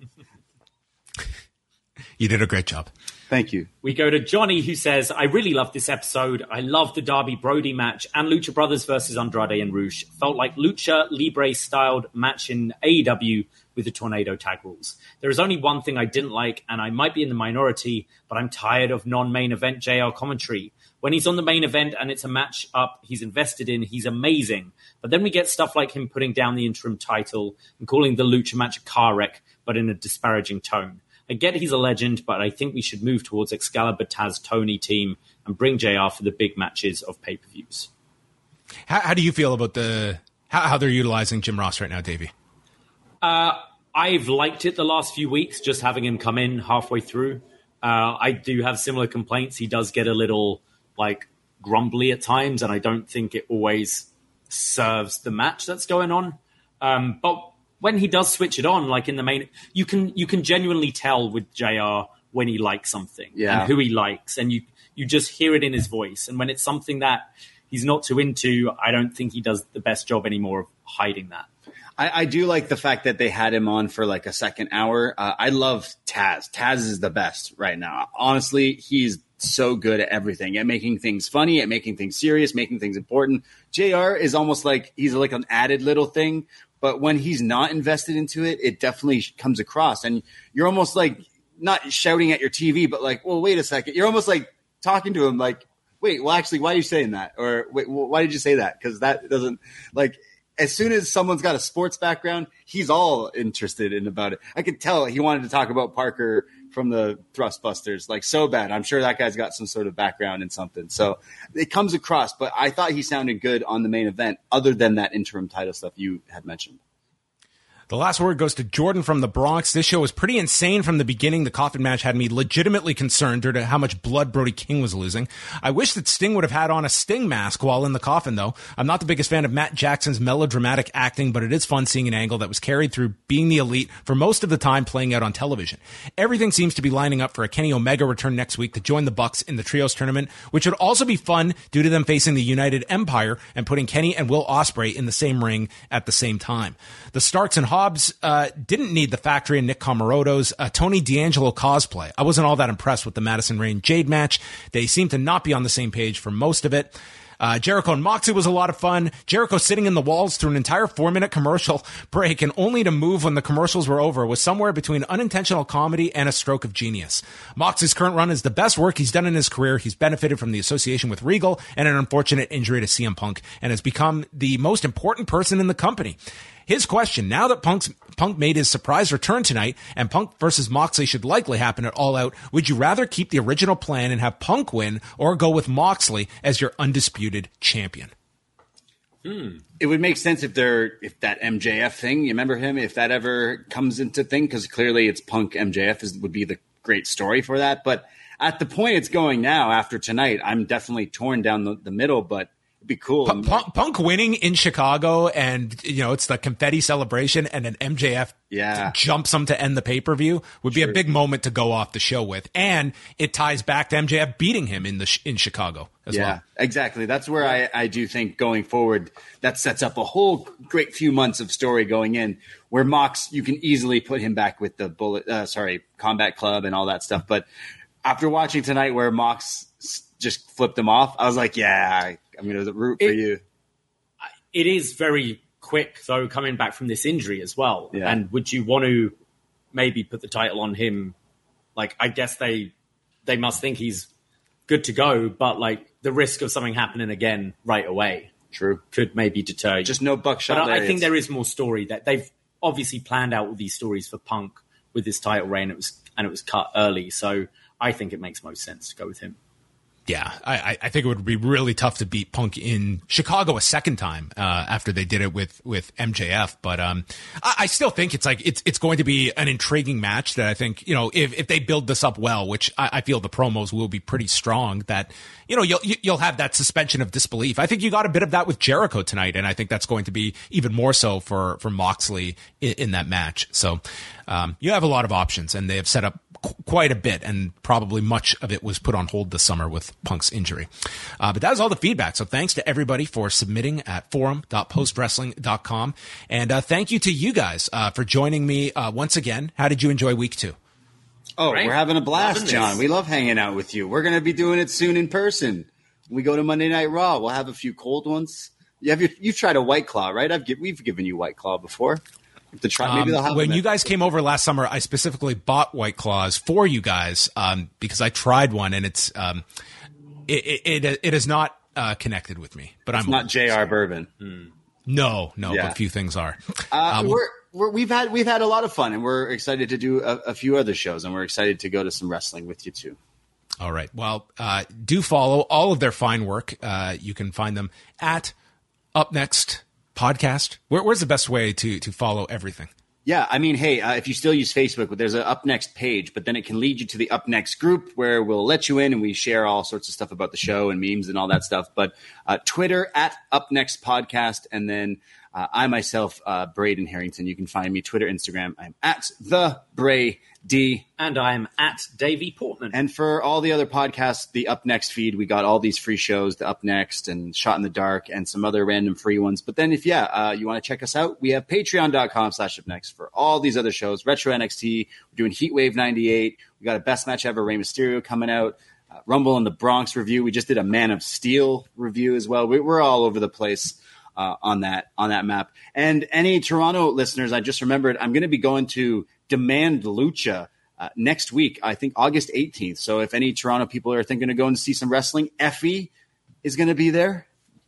you did a great job. Thank you. We go to Johnny, who says, I really love this episode. I love the Darby Brody match and Lucha Brothers versus Andrade and Rush. Felt like Lucha Libre styled match in AEW with the Tornado tag rules. There is only one thing I didn't like, and I might be in the minority, but I'm tired of non main event JR commentary. When he's on the main event and it's a match up he's invested in, he's amazing. But then we get stuff like him putting down the interim title and calling the Lucha match a car wreck, but in a disparaging tone. I get he's a legend, but I think we should move towards Excalibur Taz Tony team and bring JR for the big matches of pay per views. How, how, do you feel about the how, how, they're utilizing Jim Ross right now, Davie? Uh, I've liked it the last few weeks, just having him come in halfway through. Uh, I do have similar complaints. He does get a little like grumbly at times, and I don't think it always serves the match that's going on. Um, but when he does switch it on, like in the main, you can you can genuinely tell with Jr. when he likes something yeah. and who he likes, and you you just hear it in his voice. And when it's something that he's not too into, I don't think he does the best job anymore of hiding that. I, I, do like the fact that they had him on for like a second hour. Uh, I love Taz. Taz is the best right now. Honestly, he's so good at everything, at making things funny, at making things serious, making things important. JR is almost like he's like an added little thing, but when he's not invested into it, it definitely comes across. And you're almost like not shouting at your TV, but like, well, wait a second. You're almost like talking to him like, wait, well, actually, why are you saying that? Or wait, well, why did you say that? Because that doesn't like as soon as someone's got a sports background, he's all interested in about it. I could tell he wanted to talk about Parker from the Trustbusters, like so bad. I'm sure that guy's got some sort of background in something. So it comes across, but I thought he sounded good on the main event, other than that interim title stuff you had mentioned. The last word goes to Jordan from the Bronx. This show was pretty insane from the beginning. The coffin match had me legitimately concerned due to how much blood Brody King was losing. I wish that Sting would have had on a Sting mask while in the coffin, though. I'm not the biggest fan of Matt Jackson's melodramatic acting, but it is fun seeing an angle that was carried through being the elite for most of the time playing out on television. Everything seems to be lining up for a Kenny Omega return next week to join the Bucks in the Trios tournament, which would also be fun due to them facing the United Empire and putting Kenny and Will Ospreay in the same ring at the same time. The Starks and Hobbs uh, didn't need the factory and Nick Comoroto's uh, Tony D'Angelo cosplay. I wasn't all that impressed with the Madison Rayne Jade match. They seem to not be on the same page for most of it. Uh, Jericho and Moxley was a lot of fun. Jericho sitting in the walls through an entire four minute commercial break and only to move when the commercials were over was somewhere between unintentional comedy and a stroke of genius. Moxley's current run is the best work he's done in his career. He's benefited from the association with Regal and an unfortunate injury to CM Punk and has become the most important person in the company. His question, now that Punk's, Punk made his surprise return tonight and Punk versus Moxley should likely happen at All Out, would you rather keep the original plan and have Punk win or go with Moxley as your undisputed champion? Hmm. It would make sense if they're if that MJF thing. You remember him? If that ever comes into thing, because clearly it's Punk MJF is, would be the great story for that. But at the point it's going now after tonight, I'm definitely torn down the, the middle. But be cool. P- Punk, Punk, winning in Chicago, and you know it's the confetti celebration, and an MJF yeah. jumps him to end the pay per view would be a big moment to go off the show with, and it ties back to MJF beating him in the in Chicago as well. yeah, well. exactly. That's where I I do think going forward that sets up a whole great few months of story going in where Mox you can easily put him back with the bullet, uh, sorry, Combat Club and all that stuff, but. After watching tonight, where Mox just flipped him off, I was like, "Yeah, I'm going to root for you. It is very quick, though, coming back from this injury as well. Yeah. And would you want to maybe put the title on him? Like, I guess they they must think he's good to go, but like the risk of something happening again right away, true, could maybe deter you. Just no buckshot. But I, I think there is more story that they've obviously planned out all these stories for Punk with this title reign. It was and it was cut early, so I think it makes most sense to go with him. Yeah, I, I think it would be really tough to beat Punk in Chicago a second time uh, after they did it with with MJF. But um, I, I, still think it's like it's it's going to be an intriguing match that I think you know if, if they build this up well, which I, I feel the promos will be pretty strong. That you know you'll you'll have that suspension of disbelief. I think you got a bit of that with Jericho tonight, and I think that's going to be even more so for for Moxley in, in that match. So um, you have a lot of options, and they have set up qu- quite a bit, and probably much of it was put on hold this summer with Punk's injury. Uh, but that is all the feedback. So thanks to everybody for submitting at forum.postwrestling.com. And uh, thank you to you guys uh, for joining me uh, once again. How did you enjoy week two? Oh, Great. we're having a blast, John. We love hanging out with you. We're going to be doing it soon in person. We go to Monday Night Raw. We'll have a few cold ones. You have your, you've tried a White Claw, right? I've gi- we've given you White Claw before. To try. Maybe they'll have Um, when you guys came over last summer, I specifically bought White Claws for you guys um, because I tried one and it's um, it, it it it is not uh, connected with me. But I'm not Jr. Bourbon. no no, Yeah. but few things are. Uh, Um, we're, we're, we've had we've had a lot of fun, and we're excited to do a, a few other shows, and we're excited to go to some wrestling with you too. All right. Well, uh, do follow all of their fine work. Uh, you can find them at upNXT Podcast. Where, where's the best way to to follow everything? Yeah, I mean, hey, uh, if you still use Facebook, there's an upNXT page, but then it can lead you to the upNXT group where we'll let you in and we share all sorts of stuff about the show and memes and all that stuff. But uh, Twitter at upNXT Podcast, and then uh, I myself, uh, Braden Herrington. You can find me Twitter, Instagram. I'm at the Bray D. And I'm at Davie Portman. And for all the other podcasts, the upNXT feed, we got all these free shows, the upNXT and Shot in the Dark and some other random free ones. But then if, yeah, uh, you want to check us out, we have patreon.com slash upNXT for all these other shows. Retro NXT, we're doing Heat Wave 98. We got a Best Match Ever, Rey Mysterio coming out. Uh, Rumble in the Bronx review. We just did a Man of Steel review as well. We, we're all over the place. Uh, on that on that map, and any Toronto listeners, I just remembered I'm going to be going to Demand Lucha uh, next week. I think August 18th. So if any Toronto people are thinking of going to see some wrestling, Effy is going to be there.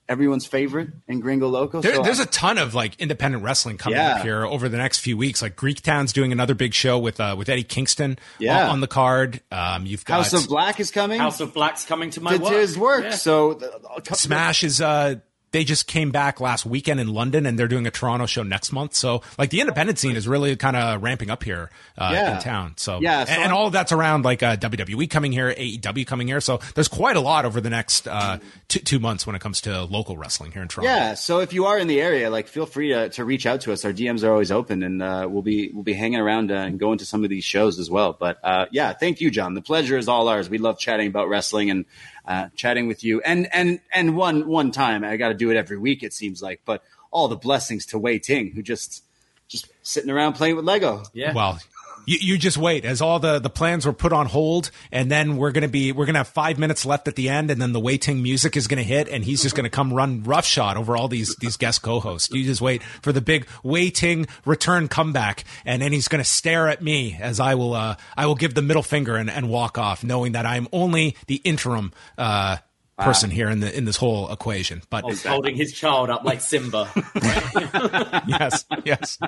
Everyone's favorite and Gringo Loco. There, So there's I- a ton of like independent wrestling coming Yeah. up here over the next few weeks. Like Greek Town's doing another big show with uh, with Eddie Kingston Yeah. on, on the card. Um, you've got House of Black is coming. House of Black's coming to my to, work. to his work. Yeah. So the, Smash is uh they just came back last weekend in London and they're doing a Toronto show next month. So like the independent scene is really kind of ramping up here uh, Yeah. in town. So Yeah, so and, and all of that's around like uh, WWE coming here, AEW coming here. So there's quite a lot over the next uh, two, two months when it comes to local wrestling here in Toronto. Yeah, so if you are in the area, like feel free to, to reach out to us. Our DMs are always open, and uh, we'll be we'll be hanging around uh, and going to some of these shows as well. But uh, yeah, thank you, John. The pleasure is all ours. We love chatting about wrestling and uh, chatting with you. And and and one one time, I got to do it every week. It seems like, but all the blessings to Wai Ting, who just just sitting around playing with Lego. Yeah. Well, you, you just wait as all the, the plans were put on hold, and then we're gonna be we're gonna have five minutes left at the end, and then the waiting music is gonna hit, and he's just gonna come run roughshod over all these these guest co-hosts. You just wait for the big waiting return comeback, and then he's gonna stare at me as I will uh, I will give the middle finger and, and walk off, knowing that I'm only the interim. Uh, Person here in the in this whole equation, but oh, He's holding his child up like Simba. yes, yes,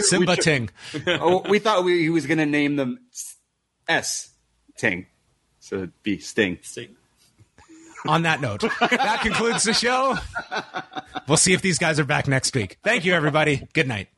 Simba Ting. oh, we thought we, he was going to name them S Ting, so it'd be Sting. See? on that note, that concludes the show. We'll see if these guys are back next week. Thank you, everybody. Good night.